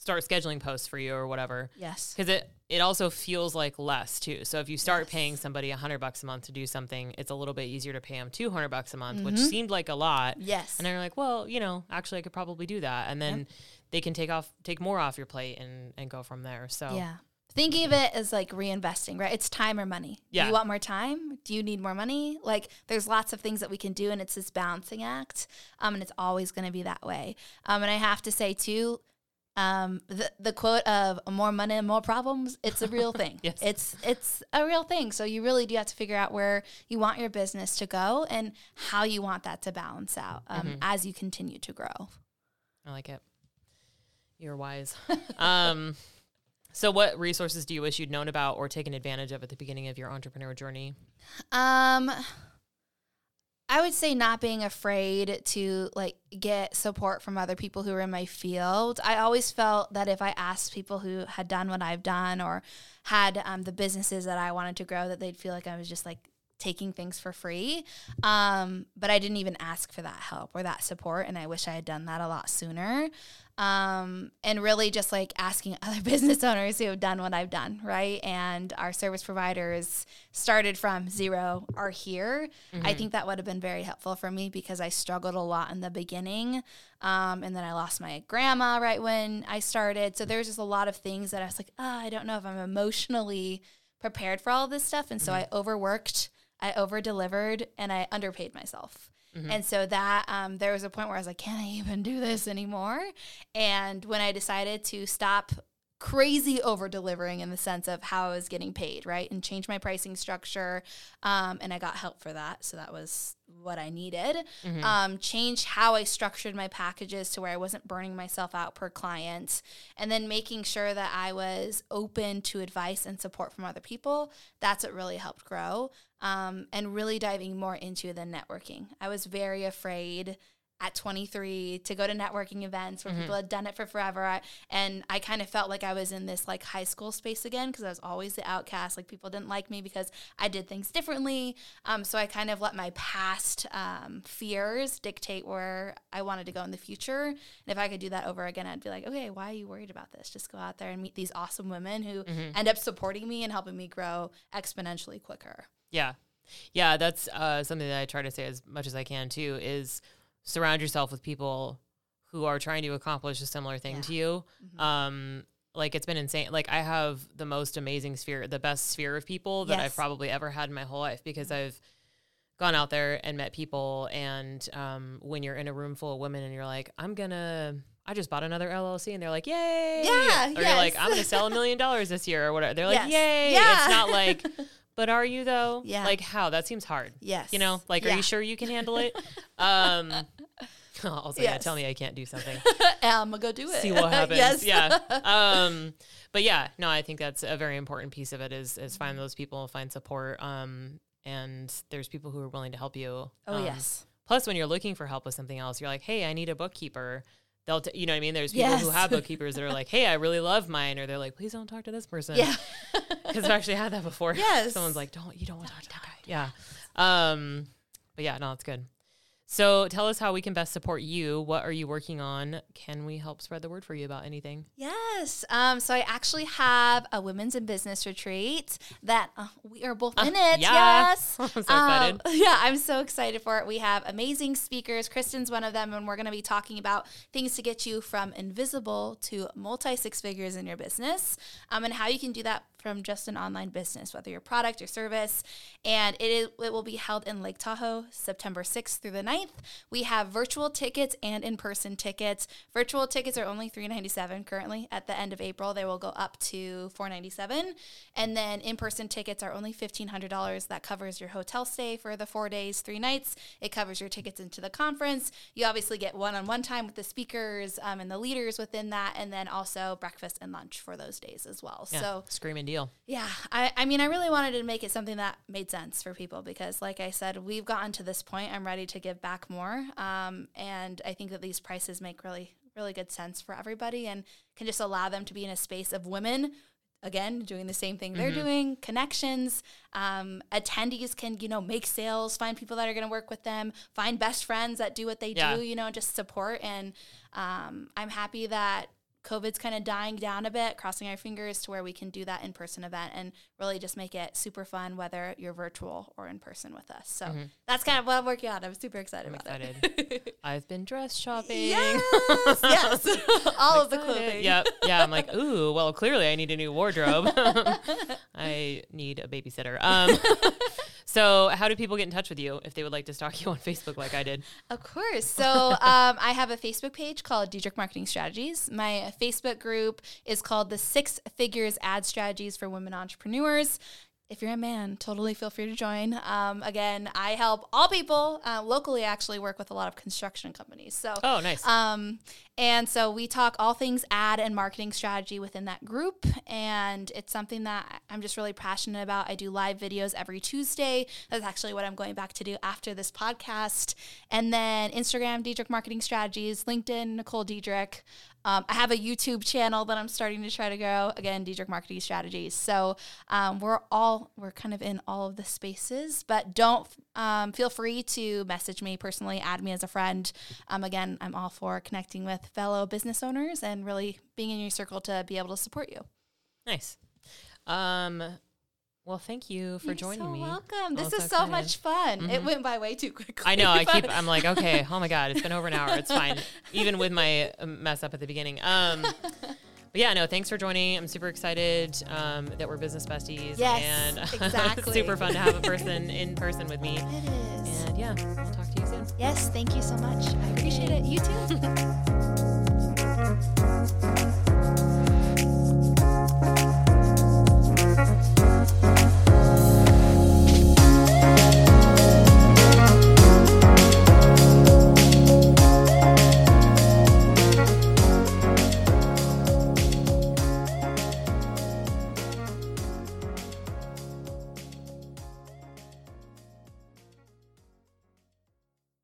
S1: start scheduling posts for you or whatever.
S2: Yes.
S1: Because it it also feels like less too. So if you start paying somebody a hundred bucks a month to do something, it's a little bit easier to pay them two hundred bucks a month, which seemed like a lot.
S2: Yes.
S1: And they're like, well, you know, actually, I could probably do that, and then they can take off take more off your plate and and go from there. So
S2: Yeah. Thinking of it as like reinvesting, right? It's time or money. Do
S1: Yeah.
S2: you want more time? Do you need more money? Like there's lots of things that we can do and it's this balancing act. Um, and it's always gonna be that way. Um, and I have to say too, um, the, the quote of more money and more problems, it's a real thing.
S1: Yes.
S2: It's it's a real thing. So you really do have to figure out where you want your business to go and how you want that to balance out um,
S1: Mm-hmm.
S2: as you continue to grow.
S1: I like it. You're wise. um, so, what resources do you wish you'd known about or taken advantage of at the beginning of your entrepreneur journey?
S2: Um, I would say not being afraid to like get support from other people who are in my field. I always felt that if I asked people who had done what I've done or had um, the businesses that I wanted to grow, that they'd feel like I was just like taking things for free. Um, but I didn't even ask for that help or that support. And I wish I had done that a lot sooner. Um, and really just like asking other business owners who have done what I've done, right? And our service providers started from zero are here. Mm-hmm. I think that would have been very helpful for me because I struggled a lot in the beginning. Um, and then I lost my grandma right when I started. So there's just a lot of things that I was like, oh, I don't know if I'm emotionally prepared for all of this stuff. And so mm-hmm. I overworked I over delivered and I underpaid myself. Mm-hmm. And so that um, there was a point where I was like, can I even do this anymore? And when I decided to stop crazy over delivering in the sense of how I was getting paid, right? And change my pricing structure. Um, and I got help for that. So that was what I needed. Mm-hmm. Um, change how I structured my packages to where I wasn't burning myself out per client. And then making sure that I was open to advice and support from other people. That's what really helped grow. Um, and really diving more into the networking. I was very afraid at 23 to go to networking events where mm-hmm. people had done it for forever. I, and I kind of felt like I was in this like high school space again because I was always the outcast. Like people didn't like me because I did things differently. Um, so I kind of let my past um, fears dictate where I wanted to go in the future. And if I could do that over again, I'd be like, okay, why are you worried about this? Just go out there and meet these awesome women who mm-hmm. end up supporting me and helping me grow exponentially quicker.
S1: Yeah. Yeah, that's uh, something that I try to say as much as I can too is – surround yourself with people who are trying to accomplish a similar thing yeah. to you. Mm-hmm. Um, like it's been insane. Like I have the most amazing sphere, the best sphere of people that yes. I've probably ever had in my whole life because mm-hmm. I've gone out there and met people. And um, when you're in a room full of women and you're like, I'm gonna, I just bought another LLC, and they're like, Yay!
S2: Yeah.
S1: Or
S2: yes.
S1: you're like, I'm gonna sell a million dollars this year or whatever. They're like, yes. Yay! Yeah. It's not like. But are you though?
S2: Yeah.
S1: Like how? That seems hard.
S2: Yes.
S1: You know, like, yeah. are you sure you can handle it? um, also, yes. yeah, tell me I can't do something.
S2: I'm gonna go do it.
S1: See what happens. yes. Yeah. Um, but yeah, no, I think that's a very important piece of it is is find those people, find support. Um, and there's people who are willing to help you.
S2: Oh
S1: um,
S2: yes.
S1: Plus, when you're looking for help with something else, you're like, hey, I need a bookkeeper. They'll, t- you know what I mean? There's people yes. who have bookkeepers that are like, hey, I really love mine, or they're like, please don't talk to this person.
S2: Yeah.
S1: Because I've actually had that before.
S2: Yes.
S1: Someone's like, don't, you don't want to talk to that guy. Yeah. Um, but yeah, no, it's good. So tell us how we can best support you. What are you working on? Can we help spread the word for you about anything?
S2: Yes. Um, so I actually have a women's in business retreat that uh, we are both uh, in it.
S1: Yeah.
S2: Yes.
S1: I'm so excited.
S2: Um, yeah, I'm so excited for it. We have amazing speakers. Kristen's one of them, and we're going to be talking about things to get you from invisible to multi six figures in your business um, and how you can do that from just an online business, whether your product or service. And it, is, it will be held in Lake Tahoe September 6th through the 9th. We have virtual tickets and in person tickets. Virtual tickets are only 397 currently. At the end of April, they will go up to 497 And then in person tickets are only $1,500. That covers your hotel stay for the four days, three nights. It covers your tickets into the conference. You obviously get one on one time with the speakers um, and the leaders within that, and then also breakfast and lunch for those days as well.
S1: Yeah, so, screaming deal.
S2: Yeah. I, I mean, I really wanted to make it something that made sense for people because, like I said, we've gotten to this point. I'm ready to give back more. Um, and I think that these prices make really, really good sense for everybody and can just allow them to be in a space of women again doing the same thing they're mm-hmm. doing connections um, attendees can you know make sales find people that are going to work with them find best friends that do what they yeah. do you know just support and um, i'm happy that COVID's kind of dying down a bit, crossing our fingers to where we can do that in person event and really just make it super fun, whether you're virtual or in person with us. So mm-hmm. that's kind of what I'm working on. I'm super excited
S1: I'm
S2: about
S1: excited. it. I've been dress shopping.
S2: Yes, yes. All of the clothing.
S1: Yep. Yeah. I'm like, ooh, well, clearly I need a new wardrobe. I need a babysitter. Um, so, how do people get in touch with you if they would like to stalk you on Facebook like I did?
S2: Of course. So, um, I have a Facebook page called Diedrich Marketing Strategies. My Facebook group is called the Six Figures Ad Strategies for Women Entrepreneurs if you're a man, totally feel free to join. Um, again, I help all people uh, locally. Actually, work with a lot of construction companies. So,
S1: oh, nice.
S2: Um, and so we talk all things ad and marketing strategy within that group, and it's something that I'm just really passionate about. I do live videos every Tuesday. That's actually what I'm going back to do after this podcast, and then Instagram, Diedrich Marketing Strategies, LinkedIn, Nicole Diedrich. Um, I have a YouTube channel that I'm starting to try to grow. Again, Diedrich Marketing Strategies. So um, we're all we're kind of in all of the spaces, but don't um, feel free to message me personally, add me as a friend. Um, again, I'm all for connecting with fellow business owners and really being in your circle to be able to support you.
S1: Nice. Um, well, thank you for
S2: You're
S1: so
S2: so
S1: me.
S2: welcome. This is so
S1: excited.
S2: much fun. It
S1: Mhm.
S2: went by way too quickly.
S1: I know. I keep. I'm like, okay. Oh my god, it's been over an hour. It's fine, even with my uh, mess up at the beginning. Um, but yeah, no. Thanks for joining. I'm super excited um, that we're business besties.
S2: Yes,
S1: and
S2: exactly.
S1: super fun to have a person in person with me.
S2: It is.
S1: And yeah, I'll talk to you soon.
S2: Yes, thank you so much. I appreciate it. You too.